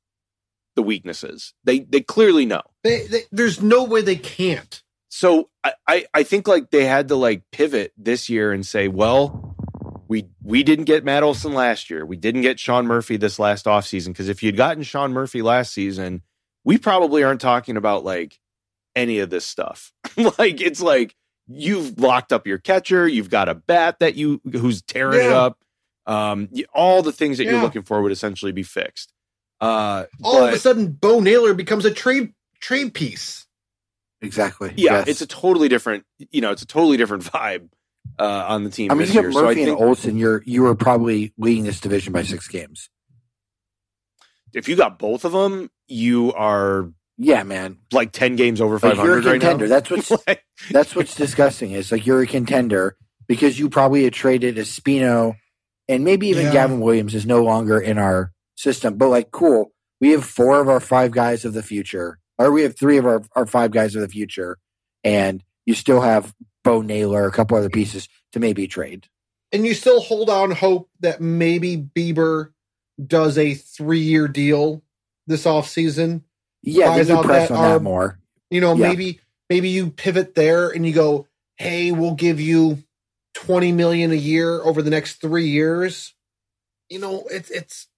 the weaknesses. They they clearly know. They, they, there's no way they can't. So I, I I think like they had to like pivot this year and say, well, we we didn't get Matt Olson last year. We didn't get Sean Murphy this last offseason. Because if you'd gotten Sean Murphy last season, we probably aren't talking about like any of this stuff. [LAUGHS] like it's like you've locked up your catcher, you've got a bat that you who's tearing it up. Um, all the things that you're looking for would essentially be fixed. Uh, All of a sudden, Bo Naylor becomes a trade trade piece. Exactly. yeah, Yes. it's a totally different, you know, it's a totally different [LAUGHS] vibe uh, on the team I mean, this you year. have So I Murphy think and Olson. You're you were probably leading this division by six games. if you got both of them, you are Yeah, man. like ten games over Like five you're a hundred right now. contender. That's what's [LAUGHS] Like, that's what's disgusting. Is like you're a contender because you probably had traded Espino and maybe even Yeah. Gavin Williams is no longer in our system. But like, cool. We have four of our five guys of the future, or we have three of our, our five guys of the future, and you still have Bo Naylor, a couple other pieces to maybe trade. And you still hold on hope that maybe Bieber does a three year deal this offseason. Yeah, Buys then you out press that on that arb. more. You know, Yeah. maybe maybe you pivot there and you go, hey, we'll give you twenty million a year over the next three years. You know, it's it's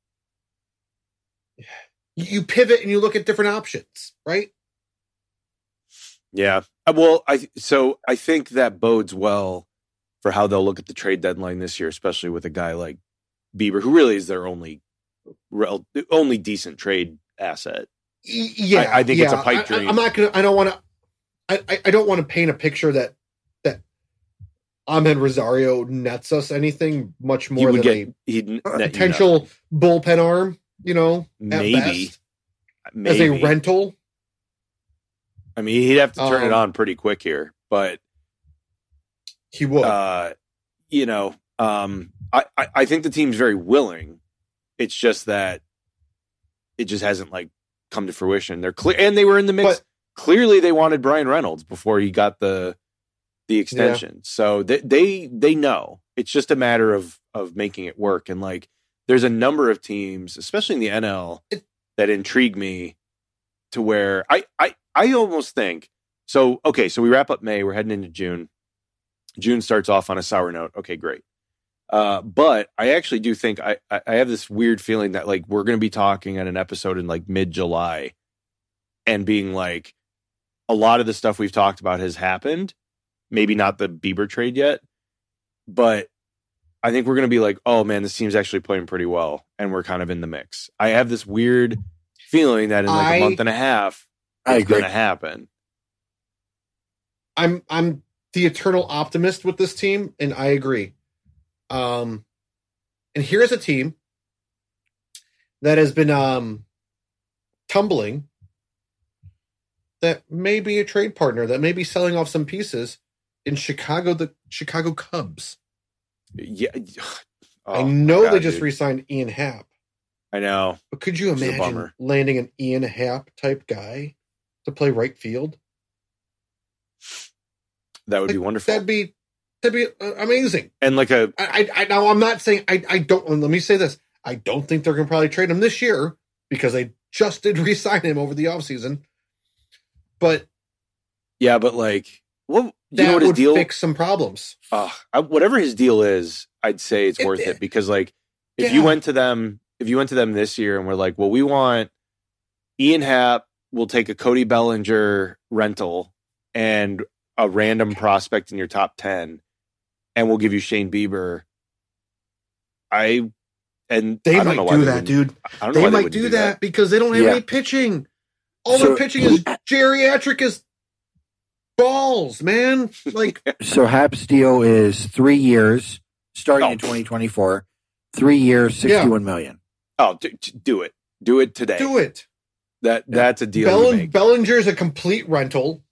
you pivot and you look at different options, right? yeah. Uh, Well, I so I think that bodes well for how they'll look at the trade deadline this year, especially with a guy like Bieber, who really is their only only decent trade asset. Yeah, I- I think it's a yeah. pipe I- I, dream. am not gonna. I don't want to. I, I- don't want to paint a picture that that Amed Rosario nets us anything much He more would than get he'd a, you potential bullpen arm. You know, maybe best, maybe as a rental. I mean, he'd have to turn it Um, on pretty quick here, but He would. uh, you know, um, I, I, I think the team's very willing. It's just that it just hasn't like come to fruition. They're clear, and they were in the mix. But- Clearly, they wanted Bryan Reynolds before he got the the extension. So they, they they know. It's just a matter of of making it work. And like, there's a number of teams, especially in the NL, It- that intrigue me to where I I I almost think so. Okay, so we wrap up May. We're heading into June. June starts off on a sour note. Okay, great. Uh, but I actually do think I, I have this weird feeling that like we're going to be talking at an episode in like mid July, and being like, a lot of the stuff we've talked about has happened. Maybe not the Bieber trade yet, but I think we're going to be like, oh man, this team's actually playing pretty well, and we're kind of in the mix. I have this weird feeling that in like I- a month and a half, it's going to happen. I'm I'm the eternal optimist with this team, and I agree. Um, and here's a team that has been um tumbling. That may be a trade partner. That may be selling off some pieces in Chicago. The Chicago Cubs. Yeah, [SIGHS] I Oh, my know God, they just dude. re-signed Ian Happ, I know. but could you Which is a imagine landing an Ian Happ type guy to play right field? That would be wonderful. That'd be that'd be uh, amazing. and like a I, I, now I'm not saying I, I don't. Let me say this: I don't think they're going to probably trade him this year because they just did [LAUGHS] re-sign him over the offseason. But yeah, but like, what do you know what his would deal? fix some problems. uh, I, whatever his deal is, I'd say it's It- worth it- it because like if you went to them, if you went to them this year and we're like, well, we want Ian Happ, we'll take a Cody Bellinger rental and a random prospect in your top ten, and we'll give you Shane Bieber. I and They I don't might know why do they that, wouldn't- dude. I don't know They why might wouldn't do, that, because they don't have Yeah. any pitching. All So- their pitching is geriatric as balls, man. Like [LAUGHS] So Happ's deal is three years, starting Oh. in 2024. Three years, sixty-one million. Oh, do, do it, do it today. do it. That that's a deal. Bell-. Bellinger's a complete rental.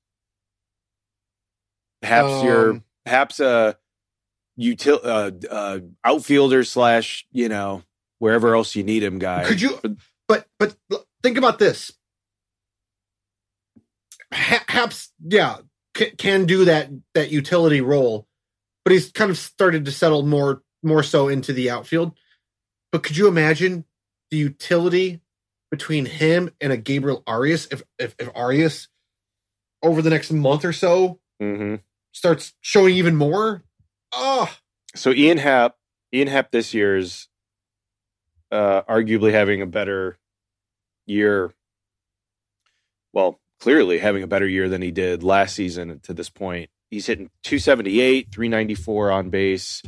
Happ's your Um, Happ's a util uh, uh, outfielder slash you know wherever else you need him guy. Could you? But but think about this. Ha- Happ's, yeah, can, can do that that utility role, but he's kind of started to settle more more so into the outfield. But could you imagine the utility between him and a Gabriel Arias, if if, if Arias over the next month or so hmm starts showing even more, oh, So Ian Happ, Ian Happ this year's uh, arguably having a better year. Well, clearly having a better year than he did last season to this point. He's hitting 278, 394 on base,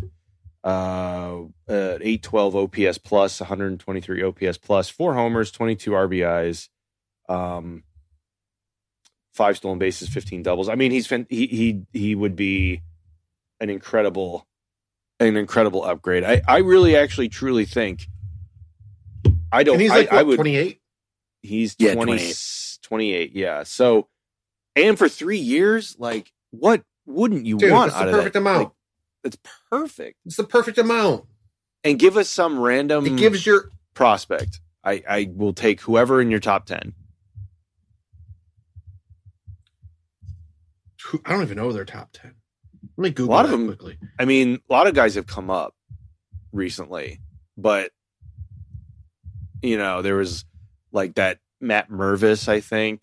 uh, uh 812 OPS plus, 123 OPS plus, four homers, 22 RBIs, um, five stolen bases, 15 doubles. I mean, he's fin- he he he would be an incredible an incredible upgrade. I, I really actually truly think I don't and he's like I what, would 28. he's Yeah, 20, 28. 28 yeah so and for three years like what wouldn't you Dude, want that's out the of perfect that? amount. Like, it's perfect it's the perfect amount. and give us some random It gives your prospect I, I will take whoever in your top 10 I don't even know their top ten. Let me Google lot of them- quickly. I mean a lot of guys have come up recently but you know there was like that Matt Mervis I think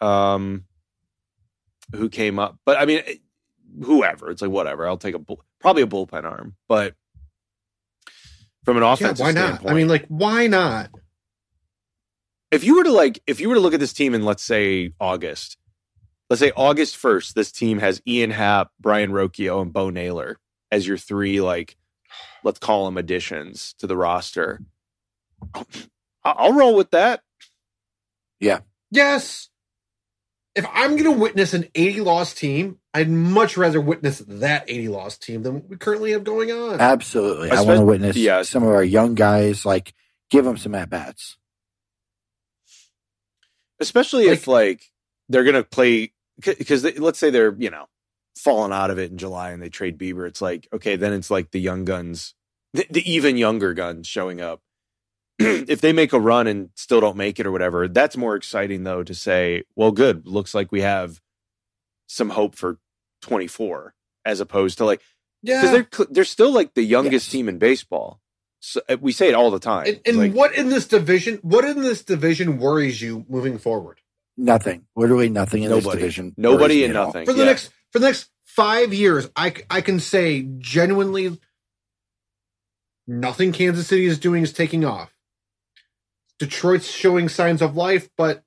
um who came up but I mean whoever it's like whatever I'll take a bull, probably a bullpen arm but from an Yeah, why not? standpoint I mean, like, why not? if you were to like if you were to look at this team in let's say August, let's say August first, this team has Ian Happ, Brayan Rocchio, and Bo Naylor as your three like let's call them additions to the roster. I'll, I'll roll with that. Yeah. Yes. If I'm going to witness an 80 loss team, I'd much rather witness that 80 loss team than what we currently have going on. Absolutely. I Espe- want to witness yeah. some of our young guys, like, give them some at bats. Especially if like they're gonna play because let's say they're you know falling out of it in July and they trade Bieber. It's like okay, then it's like the young guns, the, the even younger guns showing up. [CLEARS THROAT] if they make a run and still don't make it or whatever, that's more exciting though to say, well, good, looks like we have some hope for 24 as opposed to like because yeah. they're they're still like the youngest Yes. team in baseball. So uh, we say it all the time. And, and like, what in this division, what in this division worries you moving forward? Nothing. Literally nothing in this division. nobody worries and nothing For the Yeah. next for the next 5 years, I I can say genuinely nothing Kansas City is doing is taking off. Detroit's showing signs of life, but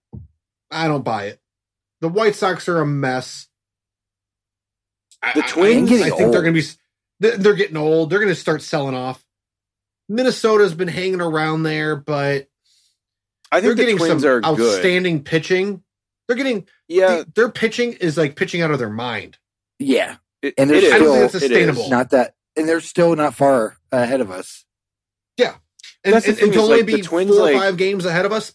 I don't buy it. The White Sox are a mess. The I- Twins- I, Getting think they're going to be. They're they're getting old. They're going to start selling off. Minnesota's been hanging around there, but I think they're think the getting Twins some are good. outstanding pitching. They're getting Yeah, their pitching is like pitching out of their mind. Yeah. it, And it there's is. I don't think Still, it's It is. sustainable. Not that. And they're still not far ahead of us. And, That's and, and to is, only like, the be Twins, four or like- five games ahead of us.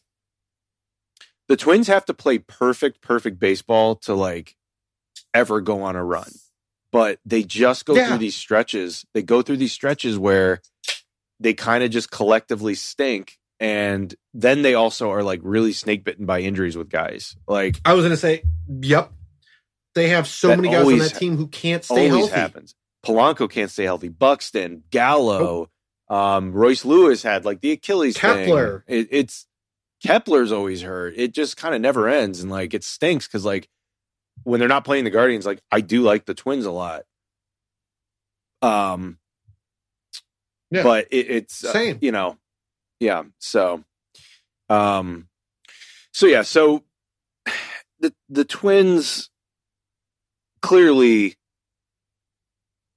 the Twins have to play perfect, perfect baseball to like ever go on a run. But they just go Yeah. through these stretches. They go through these stretches where they kind of just collectively stink. And then they also are like really snake bitten by injuries with guys. Like I was going to say, yep. They have so many guys on that team who can't stay healthy. always healthy. happens. Polanco can't stay healthy. Buxton, Gallo, um, Royce Lewis had like the Achilles thing. Kepler. It, it's Kepler's always hurt. It just kind of never ends, and like it stinks because like when they're not playing the Guardians, like I do like the Twins a lot. Um, Yeah. but it, it's uh, Same. you know, yeah. So, um, so yeah, so the the Twins clearly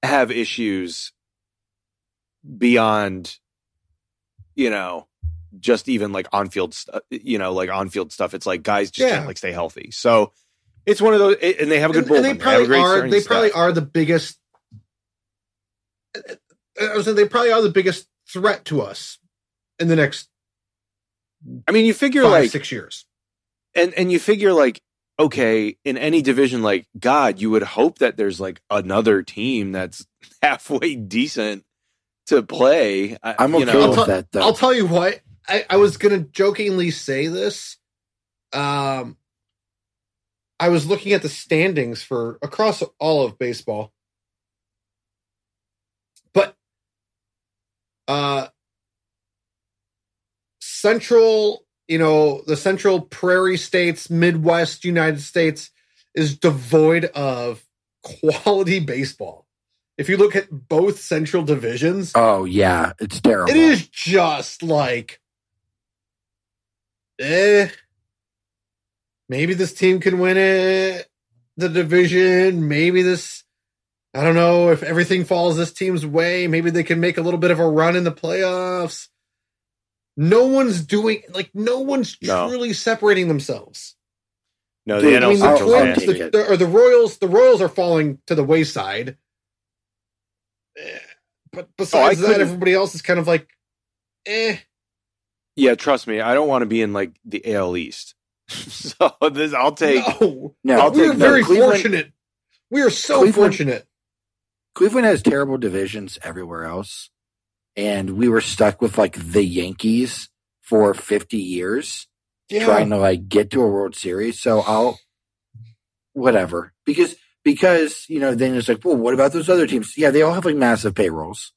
have issues beyond you know just even like on-field stuff you know like on-field stuff it's like guys just Yeah. can't like stay healthy so it's one of those and they have a good and, and bullpen they probably great are. They staff. probably are the biggest. I was saying they probably are the biggest threat to us in the next i mean you figure five like six years. and and you figure like okay in any division like god you would hope that there's like another team that's [LAUGHS] halfway decent to play I- I'm you okay know, with tell- that, though. I'll tell you what. I, I was going to jokingly say this. Um, I was looking at the standings for across all of baseball, but uh, Central you know, the central prairie states, Midwest United States is devoid of quality baseball. If you look at both central divisions, Oh yeah, it's terrible. it is just like, eh, maybe this team can win it, the division. Maybe this, I don't know if everything falls this team's way. Maybe they can make a little bit of a run in the playoffs. No one's doing like no one's No. truly separating themselves. No, the Dude, I mean, NL the I'll- Central's I'll Twins, the, the, or the Royals, the Royals are falling to the wayside. Eh, But besides that, everybody else is kind of like, eh. Yeah, trust me, I don't want to be in like the AL East. [LAUGHS] so this, I'll take. no, no, I'll we're very Cleveland- fortunate. We are so Cleveland- fortunate. Cleveland has terrible divisions everywhere else, and we were stuck with like the Yankees for 50 years Yeah, trying to like get to a World Series. So I'll whatever because because you know then it's like well what about those other teams? Yeah, they all have like massive payrolls.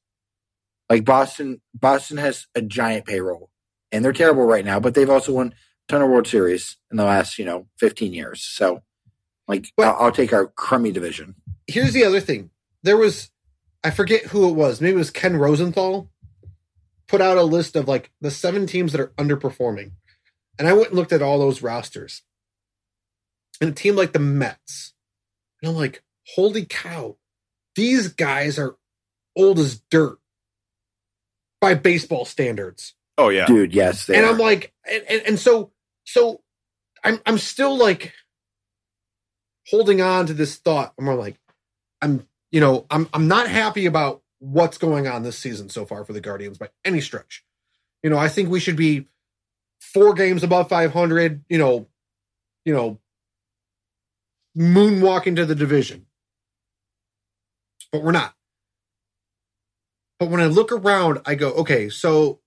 Like Boston, Boston has a giant payroll, and they're terrible right now, but they've also won a ton of World Series in the last you know 15 years. So like I'll, I'll take our crummy division. here's the other thing. There was, I forget who it was. Maybe it was Ken Rosenthal. Put out a list of like the seven teams that are underperforming, and I went and looked at all those rosters. And a team like the Mets, and I'm like, holy cow, these guys are old as dirt by baseball standards. Oh yeah, Dude, yes, they and are. I'm like, and, and, and so, so I'm, I'm still like holding on to this thought. I'm more like, I'm, you know, I'm, I'm not happy about what's going on this season so far for the Guardians by any stretch. You know, I think we should be four games above 500. You know, you know, moonwalking to the division, but we're not. But when I look around, I go, okay, so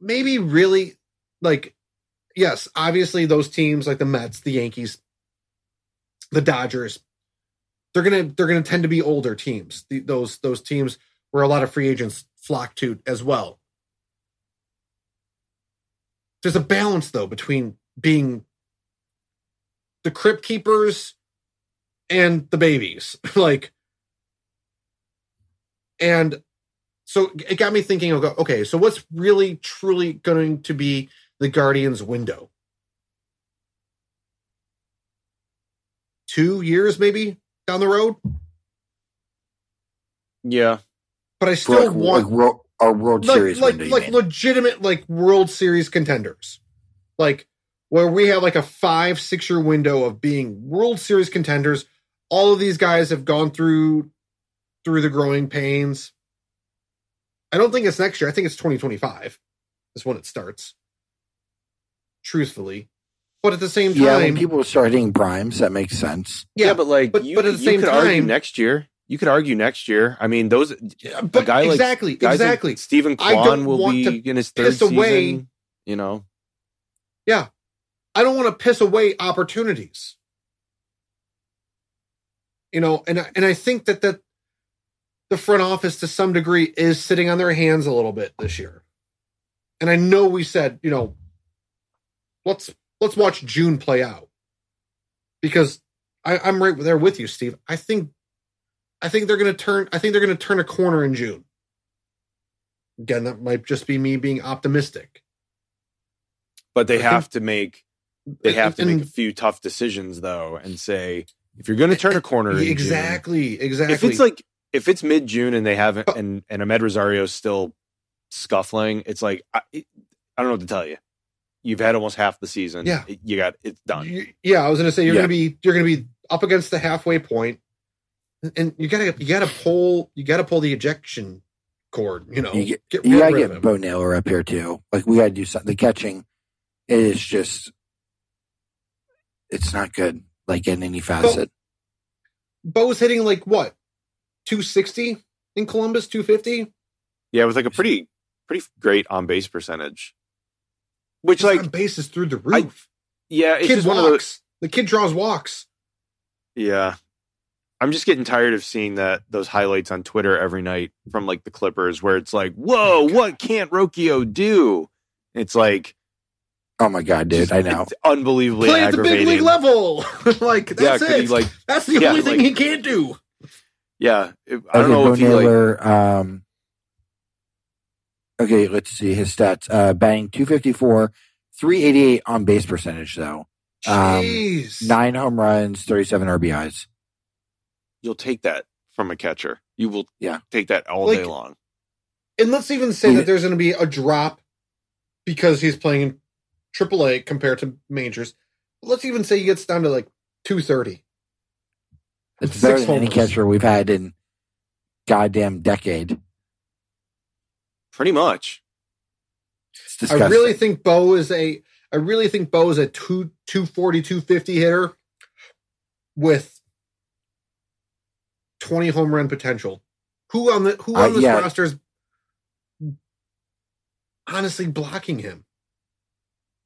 maybe really like yes obviously those teams like the mets the yankees the dodgers they're gonna they're gonna tend to be older teams. The, those those teams where a lot of free agents flock to as well. There's a balance though between being the crypt keepers and the babies. [LAUGHS] Like and so it got me thinking of okay so what's really truly going to be the guardians window? Two years maybe down the road? Yeah. but i still like, want like World, our World like Series like, window, you like legitimate like world series contenders. Like where we have like a five six year window of being world series contenders all of these guys have gone through through the growing pains i don't think it's next year i think it's 2025 is when it starts truthfully but at the same time, yeah, when people start hitting primes, that makes sense. Yeah, but like but- you, but at the you same could argue time- next year. You could argue next year. I mean, those but guy like- exactly like exactly Steven I don't Kwan will want be to in his third piss away- season. You know, Yeah. I don't want to piss away opportunities. You know, and I- and I think that that the front office to some degree is sitting on their hands a little bit this year. And I know we said, you know, let's let's watch June play out. Because I, I'm right there with you, Steve. I think I think they're gonna turn I think they're gonna turn a corner in June. Again, that might just be me being optimistic. but they I have to make they have to And- make a few tough decisions though, and say if you're going to turn a corner, in June- exactly, exactly. if it's like if it's mid June and they haven't But- and and Amed Rosario's still scuffling, it's like I, I don't know what to tell you. You've had almost half the season. Yeah. You got it's done. You- yeah, I was gonna say you're Yeah. gonna be you're gonna be up against the halfway point, and you gotta you gotta pull you gotta pull the ejection cord. You know, You get- get, You gotta rid of get him. Bo Naylor up here too. Like we gotta do something. The catching is just, it's not good. Like in any facet. Bo, Bo's hitting like what, two sixty in Columbus, two fifty. Yeah, with like a pretty pretty great on base percentage. Which like on bases through the roof. yeah, it's kid just walks. one of those The kid draws walks. Yeah. I'm just getting tired of seeing that those highlights on Twitter every night from like the Clippers where it's like, whoa, oh what can't Rocchio do? It's like Oh my god, dude! just- I know. it's unbelievably Play at the big league level. [LAUGHS] like that's could it. he like that's the yeah, only thing like- he can't do. yeah? If, I don't okay, know Bo if he like um, okay, let's see his stats. Uh, batting 254, 388 on base percentage, though. Um, Jeez. Nine home runs, 37 RBIs. you'll take that from a catcher. You will Yeah. take that all Like- day long. And let's even say Yeah. that there's going to be a drop because he's playing in AAA compared to majors. Let's even say he gets down to like 230. It's Six better than any catcher we've had in goddamn decade. Pretty much. I really think Bo is a I really think Bo is a two, 240, 250 hitter with 20 home run potential. Who on the who Uh, on this yeah. roster is honestly blocking him?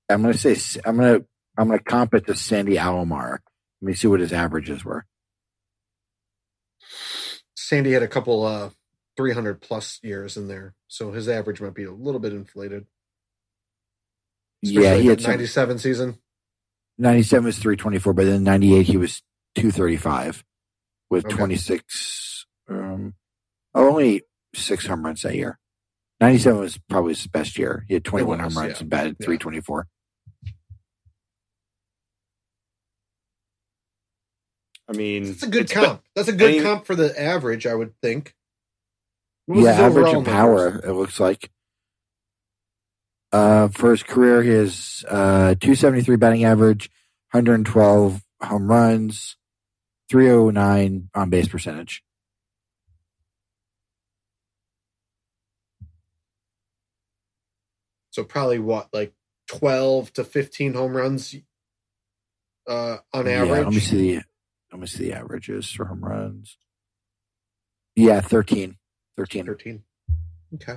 I'm gonna say I'm gonna I'm gonna comp it to Sandy Alomar. Let me see what his averages were. Sandy had a couple uh 300 plus years in there, so his average might be a little bit inflated. yeah, he had that some, 97 season. 97 was 324, but then 98 he was 235 with Okay. 26, um, oh, only six home runs that year. 97 was probably his best year. He had 21 was, home runs yeah. and batted Yeah. 324. I mean, That's a good it's be- comp. That's a good any- comp for the average, I would think. Yeah, average overall and power, numbers? it looks like. Uh, for his career, he has uh, 273 batting average, 112 home runs, 309 on base percentage. So probably what, like 12 to 15 home runs uh, on Yeah, let me average? see the let me see the averages for home runs. Yeah, 13. 13. 13. Okay.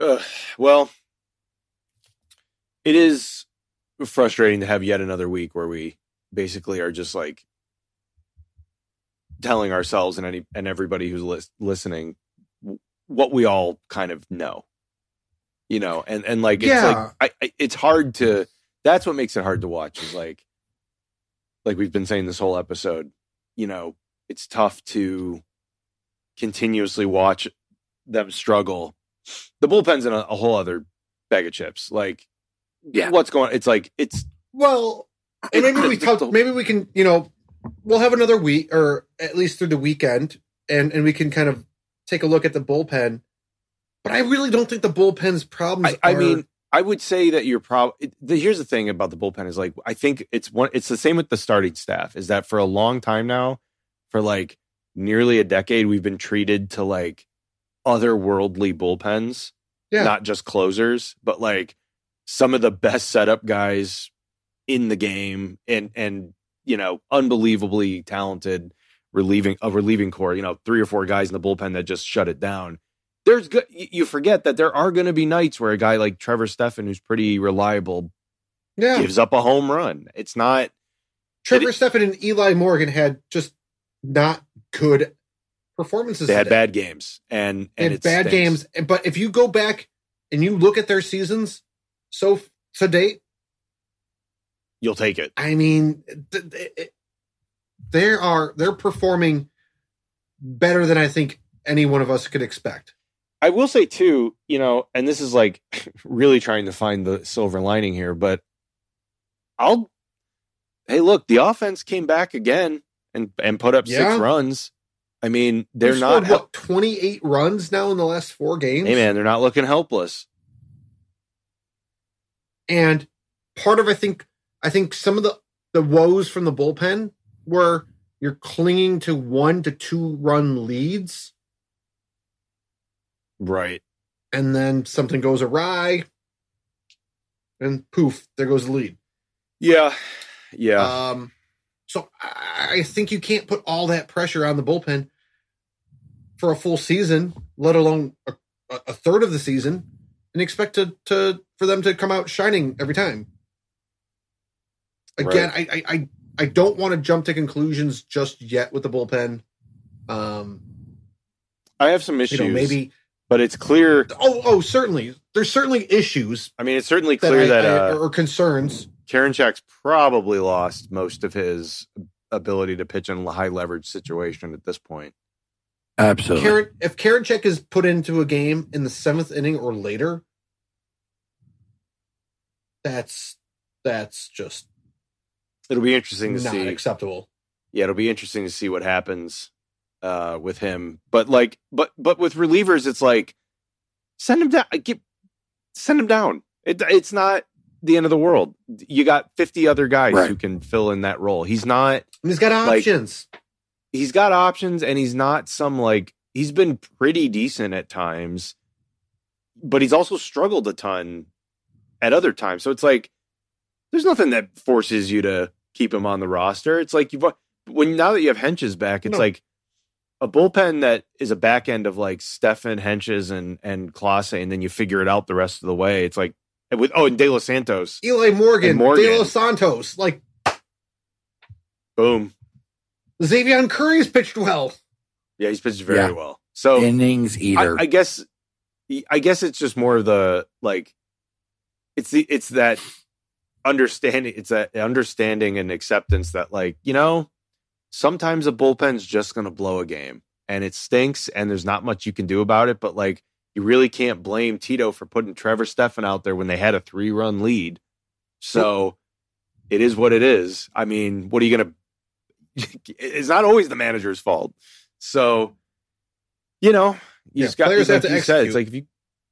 Ugh, well, it is frustrating to have yet another week where we basically are just like telling ourselves and any and everybody who's lis- listening what we all kind of know, you know, and and like it's Yeah. like I, I it's hard to. That's what makes it hard to watch. Is like, like we've been saying this whole episode, you know, it's tough to continuously watch them struggle the bullpen's in a, a whole other bag of chips. Like, Yeah. what's going? It's like it's Well, and maybe we talk, maybe we can, you know, we'll have another week or at least through the weekend and, and we can kind of take a look at the bullpen. But I really don't think the bullpen's problems I, I mean, I would say that you're probably. Here's the thing about the bullpen is like I think it's one. It's the same with the starting staff. Is that for a long time now, for like nearly a decade, we've been treated to like otherworldly bullpens, Yeah. not just closers, but like some of the best setup guys in the game, and and you know, unbelievably talented relieving a relieving core. You know, three or four guys in the bullpen that just shut it down there's good you forget that there are going to be nights where a guy like Trevor Stephan who's pretty reliable yeah, gives up a home run. It's not Trevor it- Stephan and Eli Morgan had just not good performances. they had today. bad games and They and bad stinks. games. But if you go back and you look at their seasons so to date, You'll take it. I mean, th- th- they are they're performing better than I think any one of us could expect. I will say too, you know, and this is like [LAUGHS] really trying to find the silver lining here, but I'll hey, look, the offense came back again and and put up Yeah. six runs. I mean, they're not what twenty eight runs now in the last four games. hey man, they're not looking helpless. And part of I think I think some of the the woes from the bullpen were you're clinging to one to two run leads, Right. and then something goes awry, and poof, there goes the lead. Yeah. Yeah. Um, so I, think you can't put all that pressure on the bullpen for a full season, let alone a, a third of the season, and expect to, to for them to come out shining every time. Again, I, I I I don't want to jump to conclusions just yet with the bullpen. Um, I have some issues. You know, maybe. But it's clear. Oh, oh, certainly. There's certainly issues I mean, it's certainly that, clear I, that I- uh, or concerns. Karinchak's probably lost most of his ability to pitch in a high leverage situation at this point. Absolutely. Karen, if Karinchak is put into a game in the seventh inning or later, that's that's just It'll be interesting to not see. acceptable. yeah, it'll be interesting to see what happens uh, with him. But like, but but with relievers, it's like send him down. Get, send him down. It, it's not the end of the world. You got fifty other guys Right. who can fill in that role. He's not. He's got Like- options. He's got options, and he's not some like. He's been pretty decent at times, but he's also struggled a ton at other times. So it's like there's nothing that forces you to keep him on the roster. It's like you've when now that you have Hentges back, it's No. like a bullpen that is a back end of like Stephan Hentges and and Clase, and then you figure it out the rest of the way. It's like with oh and De Los Santos, Eli Morgan, And Morgan. De Los Santos, like boom, Xzavion Curry's pitched well. yeah, he's pitched very Yeah. well. So Innings eater. I, I guess I guess it's just more of the like it's the it's that understanding it's that understanding and acceptance that like you know sometimes a bullpen's just going to blow a game and it stinks and there's not much you can do about it but like you really can't blame Tito for putting Trevor Stephan out there when they had a 3 run lead. So it is what it is. I mean what are you going [LAUGHS] to it's not always the manager's fault. So you know you Yeah, just got players like have to you said, it's like if you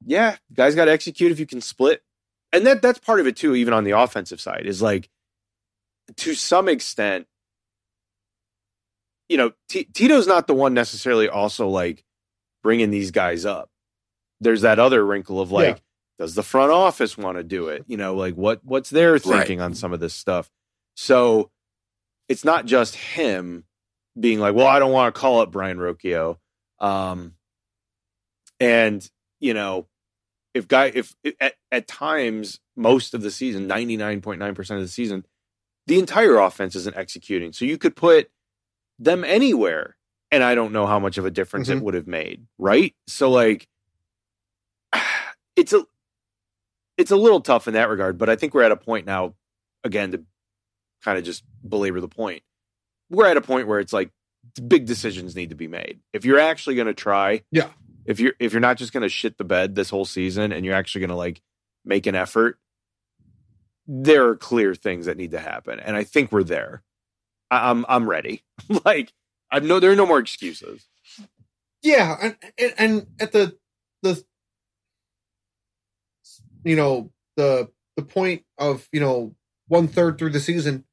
yeah guys got to execute if you can split and that that's part of it too even on the offensive side is like to some extent you know T- tito's not the one necessarily also like bringing these guys up. There's that other wrinkle of like does the front office want to do it? You know like what what's their thinking on some of this stuff? So it's not just him being like well i don't want to call up brayan rocchio. Um and you know if guy if at, at times most of the season 99.9% of the season the entire offense isn't executing. So you could put them anywhere and i don't know how much of a difference it Mhm. would have made right so like [SIGHS] it's a it's a little tough in that regard but i think we're at a point now again to kind of just belabor the point we're at a point where it's like big decisions need to be made if you're actually going to try Yeah. if you're if you're not just going to shit the bed this whole season and you're actually going to like make an effort there are clear things that need to happen and i think we're there I, i'm i'm ready [LAUGHS] like I've no there are no more excuses Yeah, and, and and at the the you know the the point of you know one third through the season,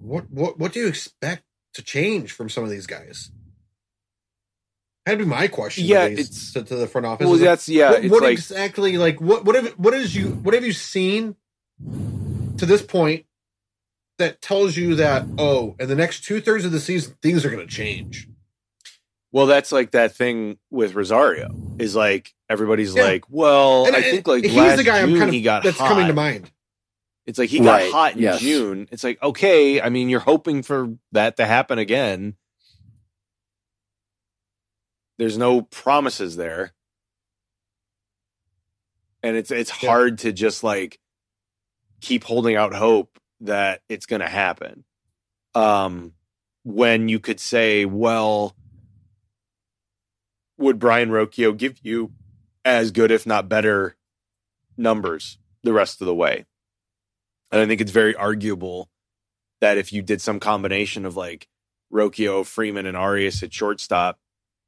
what what what do you expect to change from some of these guys? That'd be my question. to Yeah, these- it's- to, to the front office. well that's yeah what, what like exactly like what what have what is you what have you seen to this point that tells you that oh in the next two thirds of the season things are going to change Well, that's like that thing with Rosario is like everybody's Yeah. like, well, And- I think like he's last the guy June I'm kind of he got that's hot. coming to mind It's like he got Right, hot in yes. June. It's like okay, I mean, you're hoping for that to happen again. There's no promises there, and it's it's Yeah. hard to just like keep holding out hope that it's going to happen. Um, when you could say, well, would Brayan Rocchio give you as good, if not better, numbers the rest of the way? And I think it's very arguable that if you did some combination of like Rocchio, Freeman, and Arias at shortstop,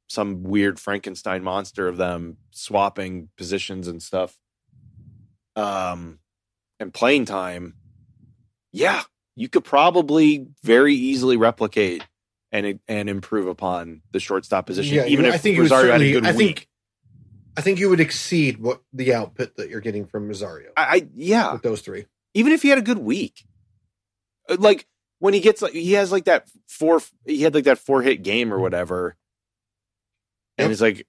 some weird Frankenstein monster of them swapping positions and stuff, um, and playing time, yeah, you could probably very easily replicate and and improve upon the shortstop position, Yeah, even you- if I think you would Rosario had a good I think- week. i think you would exceed what the output that you're getting from rosario I, I yeah, with those three. Even if he had a good week. Uh, like when he gets like he has like that four he had like that four hit game or whatever. And Yep. it's like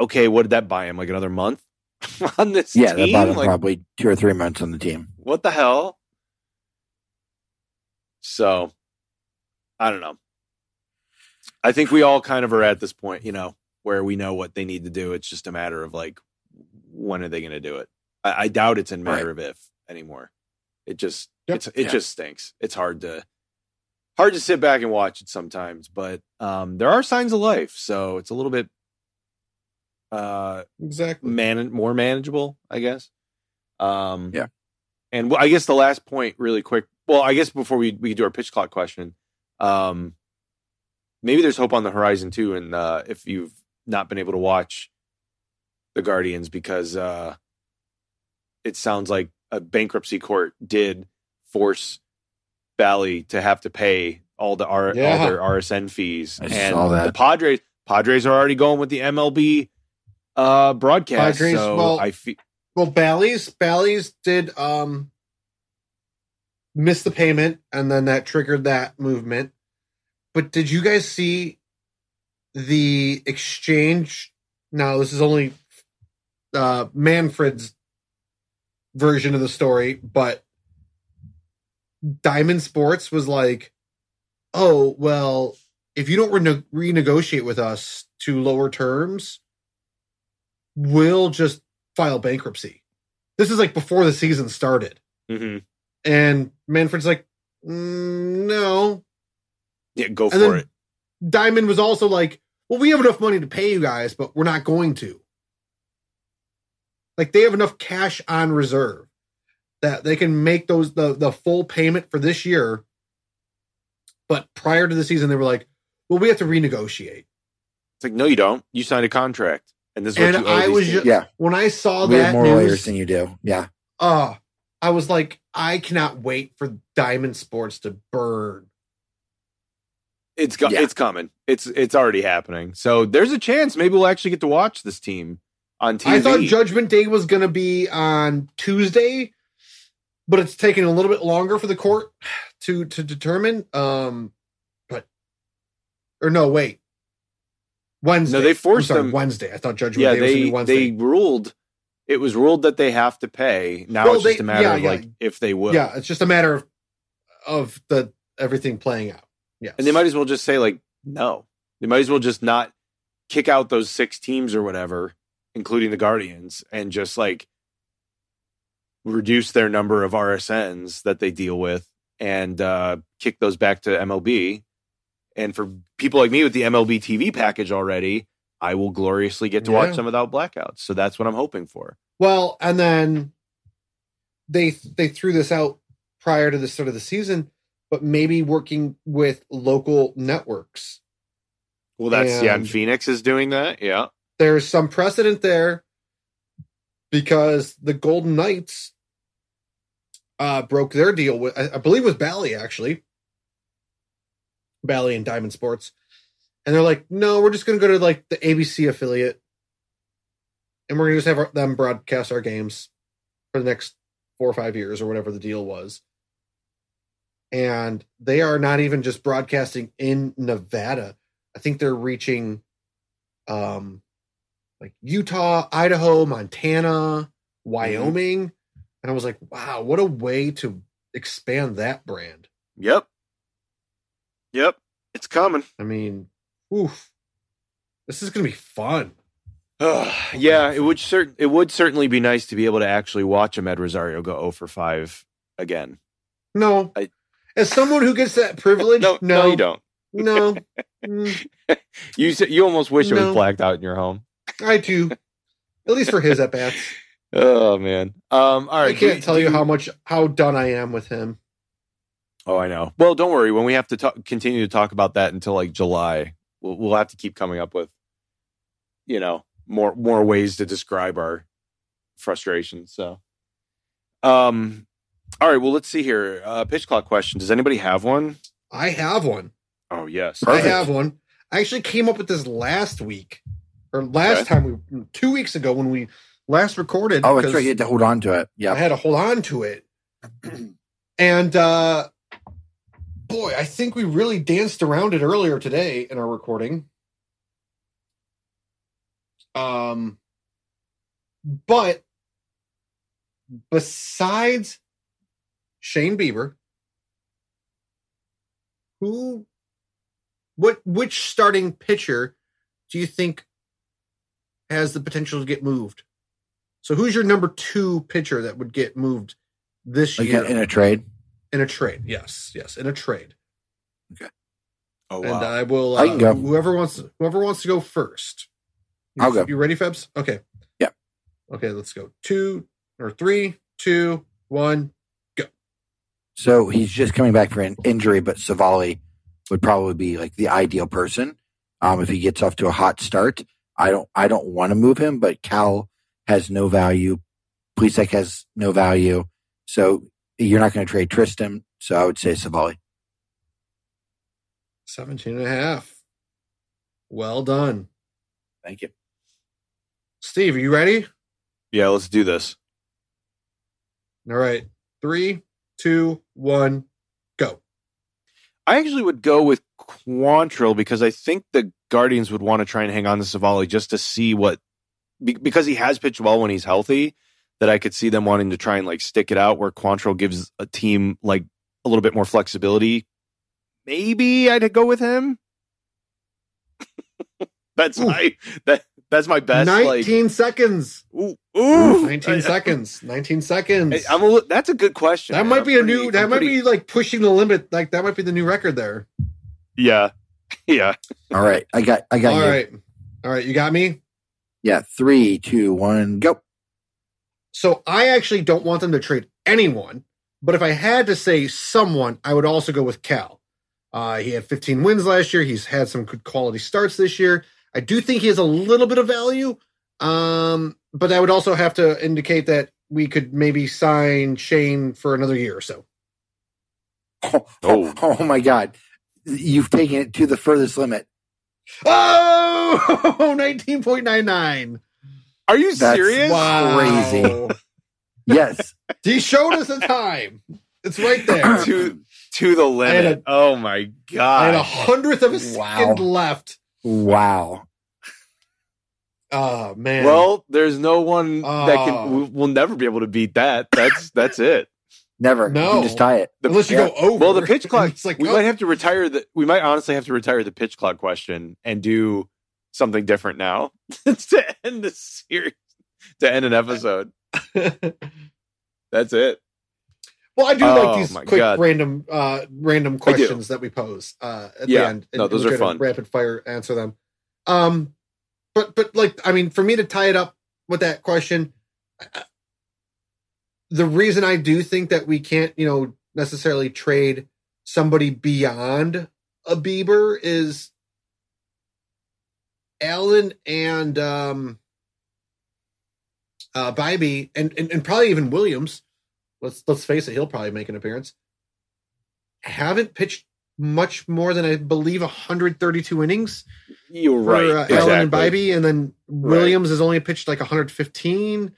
okay what did that buy him? Like another month [LAUGHS] on this yeah, that team? bought him like probably two or three months on the team. what the hell so i don't know I think we all kind of are at this point, you know, where we know what they need to do. It's just a matter of like, when are they going to do it? I, I doubt it's a matter Right. of if anymore. It just, Yep. it's, it Yeah. just stinks. It's hard to, hard to sit back and watch it sometimes, but um, there are signs of life. So it's a little bit, uh, Exactly. man more manageable, I guess. Um, Yeah. And I guess the last point, really quick. Well, I guess before we we do our pitch clock question, um, maybe there's hope on the horizon too. And uh, if you've not been able to watch the Guardians because uh, it sounds like a bankruptcy court did force Bally to have to pay all the R- all their RSN fees, I and saw that. the Padres Padres are already going with the MLB uh, broadcast. Padres, so well- I feel Well, Bally's Bally's did um miss the payment, and then that triggered that movement. But did you guys see the exchange? Now, this is only uh Manfred's version of the story, but Diamond Sports was like, "Oh, well, if you don't rene- renegotiate with us to lower terms, we'll just file bankruptcy." This is like before the season started, mhm. And Manfred's like, "Mm, "No." yeah, go And for it. Diamond was also like, "Well, we have enough money to pay you guys, but we're not going to." Like they have enough cash on reserve that they can make those the the full payment for this year. But prior to the season, they were like, "Well, we have to renegotiate." It's like no, you don't. You signed a contract, and this is what And you owe I these was teams. ju- Yeah. When I saw we that have more news, lawyers than you do. Yeah. uh, I was like, I cannot wait for Diamond Sports to burn. It's go- Yeah. it's coming. It's it's already happening. So there's a chance maybe we'll actually get to watch this team on TV. I thought Judgment Day was going to be on Tuesday, but it's taking a little bit longer for the court [SIGHS] to to determine. Um, but or no, wait, Wednesday. No, they forced sorry, them- Wednesday. I thought Judgment yeah, Day was going to they be Wednesday. they ruled. It was ruled that they have to pay. Now Well, it's just they- a matter yeah, of yeah. like if they will. yeah, it's just a matter of of the everything playing out. Yeah, And they might as well just say like no. They might as well just not kick out those six teams or whatever, including the Guardians, and just like reduce their number of RSNs that they deal with and uh, kick those back to MLB. And for people like me with the MLB TV package already, I will gloriously get to Yeah. watch them without blackouts. So that's what I'm hoping for. Well, and then they they threw this out prior to the start of the season, but maybe working with local networks. Well, that's yeah, and And- Phoenix is doing that. Yeah. There's some precedent there because the Golden Knights uh broke their deal with I, I believe it was Bally actually. Bally and Diamond Sports. And they're like, no, we're just gonna go to like the ABC affiliate and we're gonna just have our, them broadcast our games for the next four or five years or whatever the deal was. And they are not even just broadcasting in Nevada. I think they're reaching um like Utah, Idaho, Montana, Wyoming. And I was like, wow, what a way to expand that brand. Yep. Yep. It's coming. I mean, oof. This is gonna be fun. [SIGHS] yeah, it would cert- it would certainly be nice to be able to actually watch Amed Rosario go 0 for 5 again. No. I- As someone who gets that privilege, no, no, no, you don't. No. [LAUGHS] Mm, [LAUGHS] You you almost wish it was blacked out in your home. I do. At least for his at bats. [LAUGHS] Oh man. Um all right. I can't do- tell do you how much how done I am with him. Oh, I know. Well, don't worry. When we have to talk, continue to talk about that until like July, we'll, we'll have to keep coming up with, you know, more more ways to describe our frustration. So, um, all right. Well, let's see here. Uh, pitch clock question. Does anybody have one? I have one. Oh yes. Perfect. I have one. I actually came up with this last week or last Okay. time we two weeks ago when we last recorded. Oh, that's because right. You had to hold on to it. Yeah, I had to hold on to it. [CLEARS THROAT] and uh boy, I think we really danced around it earlier today in our recording. Um but besides Shane Bieber, who what which starting pitcher do you think has the potential to get moved? So who's your number two pitcher that would get moved this Like year in a trade. In a trade? Yes, yes, in a trade. Okay. Oh And wow. I will. Uh, I can go. Whoever wants, whoever wants to go first. You- I'll go. You ready, Febs? Okay. Yeah. Okay, let's go. Two or three, two, one. go. So he's just coming back for an injury, but Civale would probably be like the ideal person. Um, if he gets off to a hot start, I don't, I don't want to move him, but Cal has no value. Plesac has no value. So you're not going to trade Triston. So I would say Civale. 17 and a half. Well done. Thank you. Steve, are you ready? yeah, let's do this. All right. Three, two, one, go. I actually would go with Quantrill because I think the Guardians would want to try and hang on to Civale just to see what because he has pitched well when he's healthy. That I could see them wanting to try and like stick it out where Quantrill gives a team like a little bit more flexibility. Maybe I'd go with him. [LAUGHS] that's Ooh. my that that's my best. 19 seconds. Like, ooh, ooh. 19 I- seconds. 19 seconds. I- I'm a, that's a good question. that man. might I'm be a new, that I'm might pretty- be like pushing the limit. Like that might be the new record there. yeah, [LAUGHS] yeah. All right. I got, I got All you. right. All right. You got me? Yeah. Three, two, one, go. So I actually don't want them to trade anyone, but if I had to say someone, I would also go with Cal. Uh, he had 15 wins last year. He's had some good quality starts this year. I do think he has a little bit of value, um, but I would also have to indicate that we could maybe sign Shane for another year or so. Oh, Oh. [LAUGHS] oh my God. You've taken it to the furthest limit. Oh, [LAUGHS] 19.99. Are you That's serious? Wow. Crazy. Yes. he showed us the time. It's right there. [CLEARS THROAT] to to the I limit. a- oh my god. I had a hundredth of a Wow. second left. wow. Oh man. Well, there's no one that Oh. can. Ah. we- We'll never be able to beat that. That's [LAUGHS] that's it. Never. You No. can just tie it. The- unless you yeah. go over. Well, the pitch [LAUGHS] clock. It's like we oh, might have to retire the. We might honestly have to retire the pitch clock question and do something different now [LAUGHS] to end the series, to end an episode. [LAUGHS] That's it. well, I do Oh, like these quick God. random, uh, random questions that we pose uh, at Yeah. the end. No, those are fun. Rapid fire answer them. Um, but but like I mean, for me to tie it up with that question, uh, the reason I do think that we can't, you know, necessarily trade somebody beyond a Bieber is Allen and um uh Bibee and, and and probably even Williams. Let's let's face it, he'll probably make an appearance. Haven't pitched much more than I believe 132 innings You're for right. uh, exactly. Allen and Bibee, and then Williams has only pitched like 115.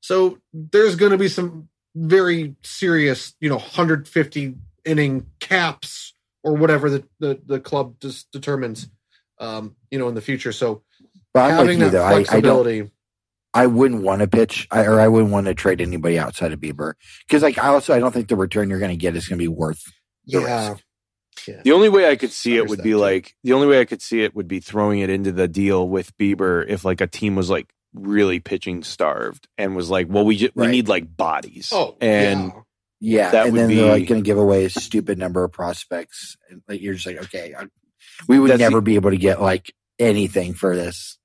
So there's going to be some very serious, you know, 150 inning caps or whatever the the, the club just determines, um, you know, in the future. So But I'm like having you that though. I, I flexibility, I wouldn't want to pitch, I, or I wouldn't want to trade anybody outside of Bieber because, like, I also I don't think the return you're going to get is going to be worth. the yeah, risk. yeah. The only way I could see it would be too. like the only way I could see it would be throwing it into the deal with Bieber if like a team was like really pitching starved and was like, well, we just we need like bodies. Oh, and yeah. Yeah, That and would then be- they're like going to give away a stupid number of prospects. And, like you're just like, okay, I, we would That's the- never be able to get like anything for this.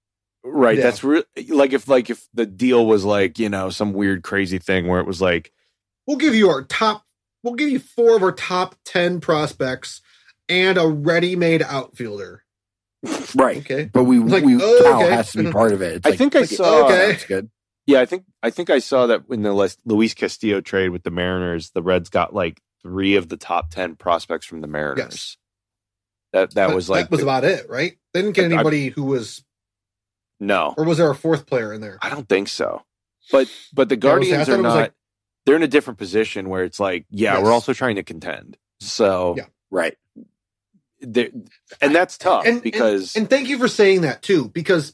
right. Yeah. That's re- like if like if the deal was like you know some weird crazy thing where it was like we'll give you our top. We'll give you four of our top 10 prospects and a ready-made outfielder. Right. Okay. But we, Like, we oh, Cal okay. has to be part of it. It's I like, think I saw- oh, Okay. That's good. yeah I think I think I saw that in the Luis Castillo trade with the Mariners the Reds got like three of the top ten prospects from the Mariners. Yes. That that But was like that was the- about it, right? They didn't get I- anybody who was, no. or was there a fourth player in there? I don't think so. But but the I I Guardians are not. like- they're in a different position where it's like, yeah, Yes. we're also trying to contend. So, Yeah. Right. they're- and that's tough And- because And thank you for saying that too, because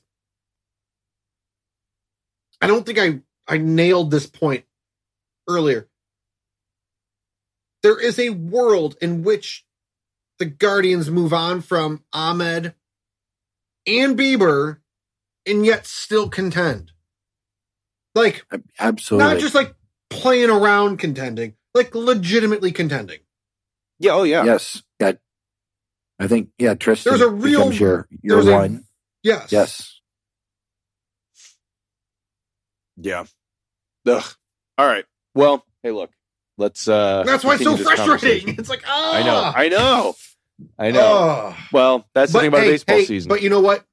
I don't think I I nailed this point earlier. There is a world in which the Guardians move on from Amed and Bieber and yet still contend. Like, Absolutely. not just like playing around contending, like legitimately contending. Yeah. Oh yeah. Yes. Yeah. I think yeah, Triston There's a real- becomes your your there's a- one. Yes. yes. Yeah. Ugh. All right. Well, hey, look. Let's. uh That's why it's so frustrating. It's like, ah. I know. I know. I know. Well, that's the thing about hey, baseball hey, season. But you know what?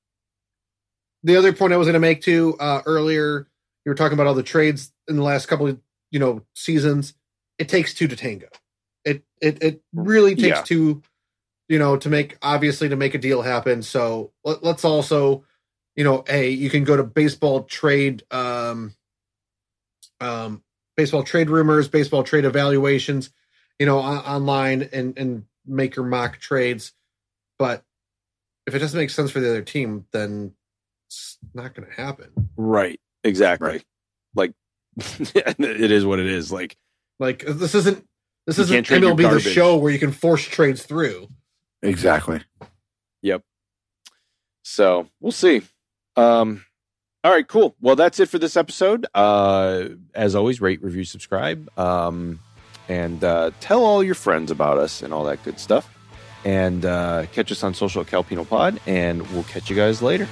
The other point I was going to make too uh, earlier, you were talking about all the trades in the last couple of you know seasons. It takes two to tango. It it it really takes Yeah. two, you know, to make obviously to make a deal happen. So let, let's also, you know, a you can go to baseball trade, um, um, baseball trade rumors, baseball trade evaluations, you know, on, online and and make your mock trades. But if it doesn't make sense for the other team, then it's not going to happen. right. Exactly. Right. Like, [LAUGHS] it is what it is. Like, Like this isn't this You isn't MLB the show where you can force trades through. Exactly. Yep. So we'll see. Um, all right, cool. Well, that's it for this episode. Uh, as always, rate, review, subscribe, um, and uh, tell all your friends about us and all that good stuff. And uh, catch us on social at Calpino Pod, and we'll catch you guys later.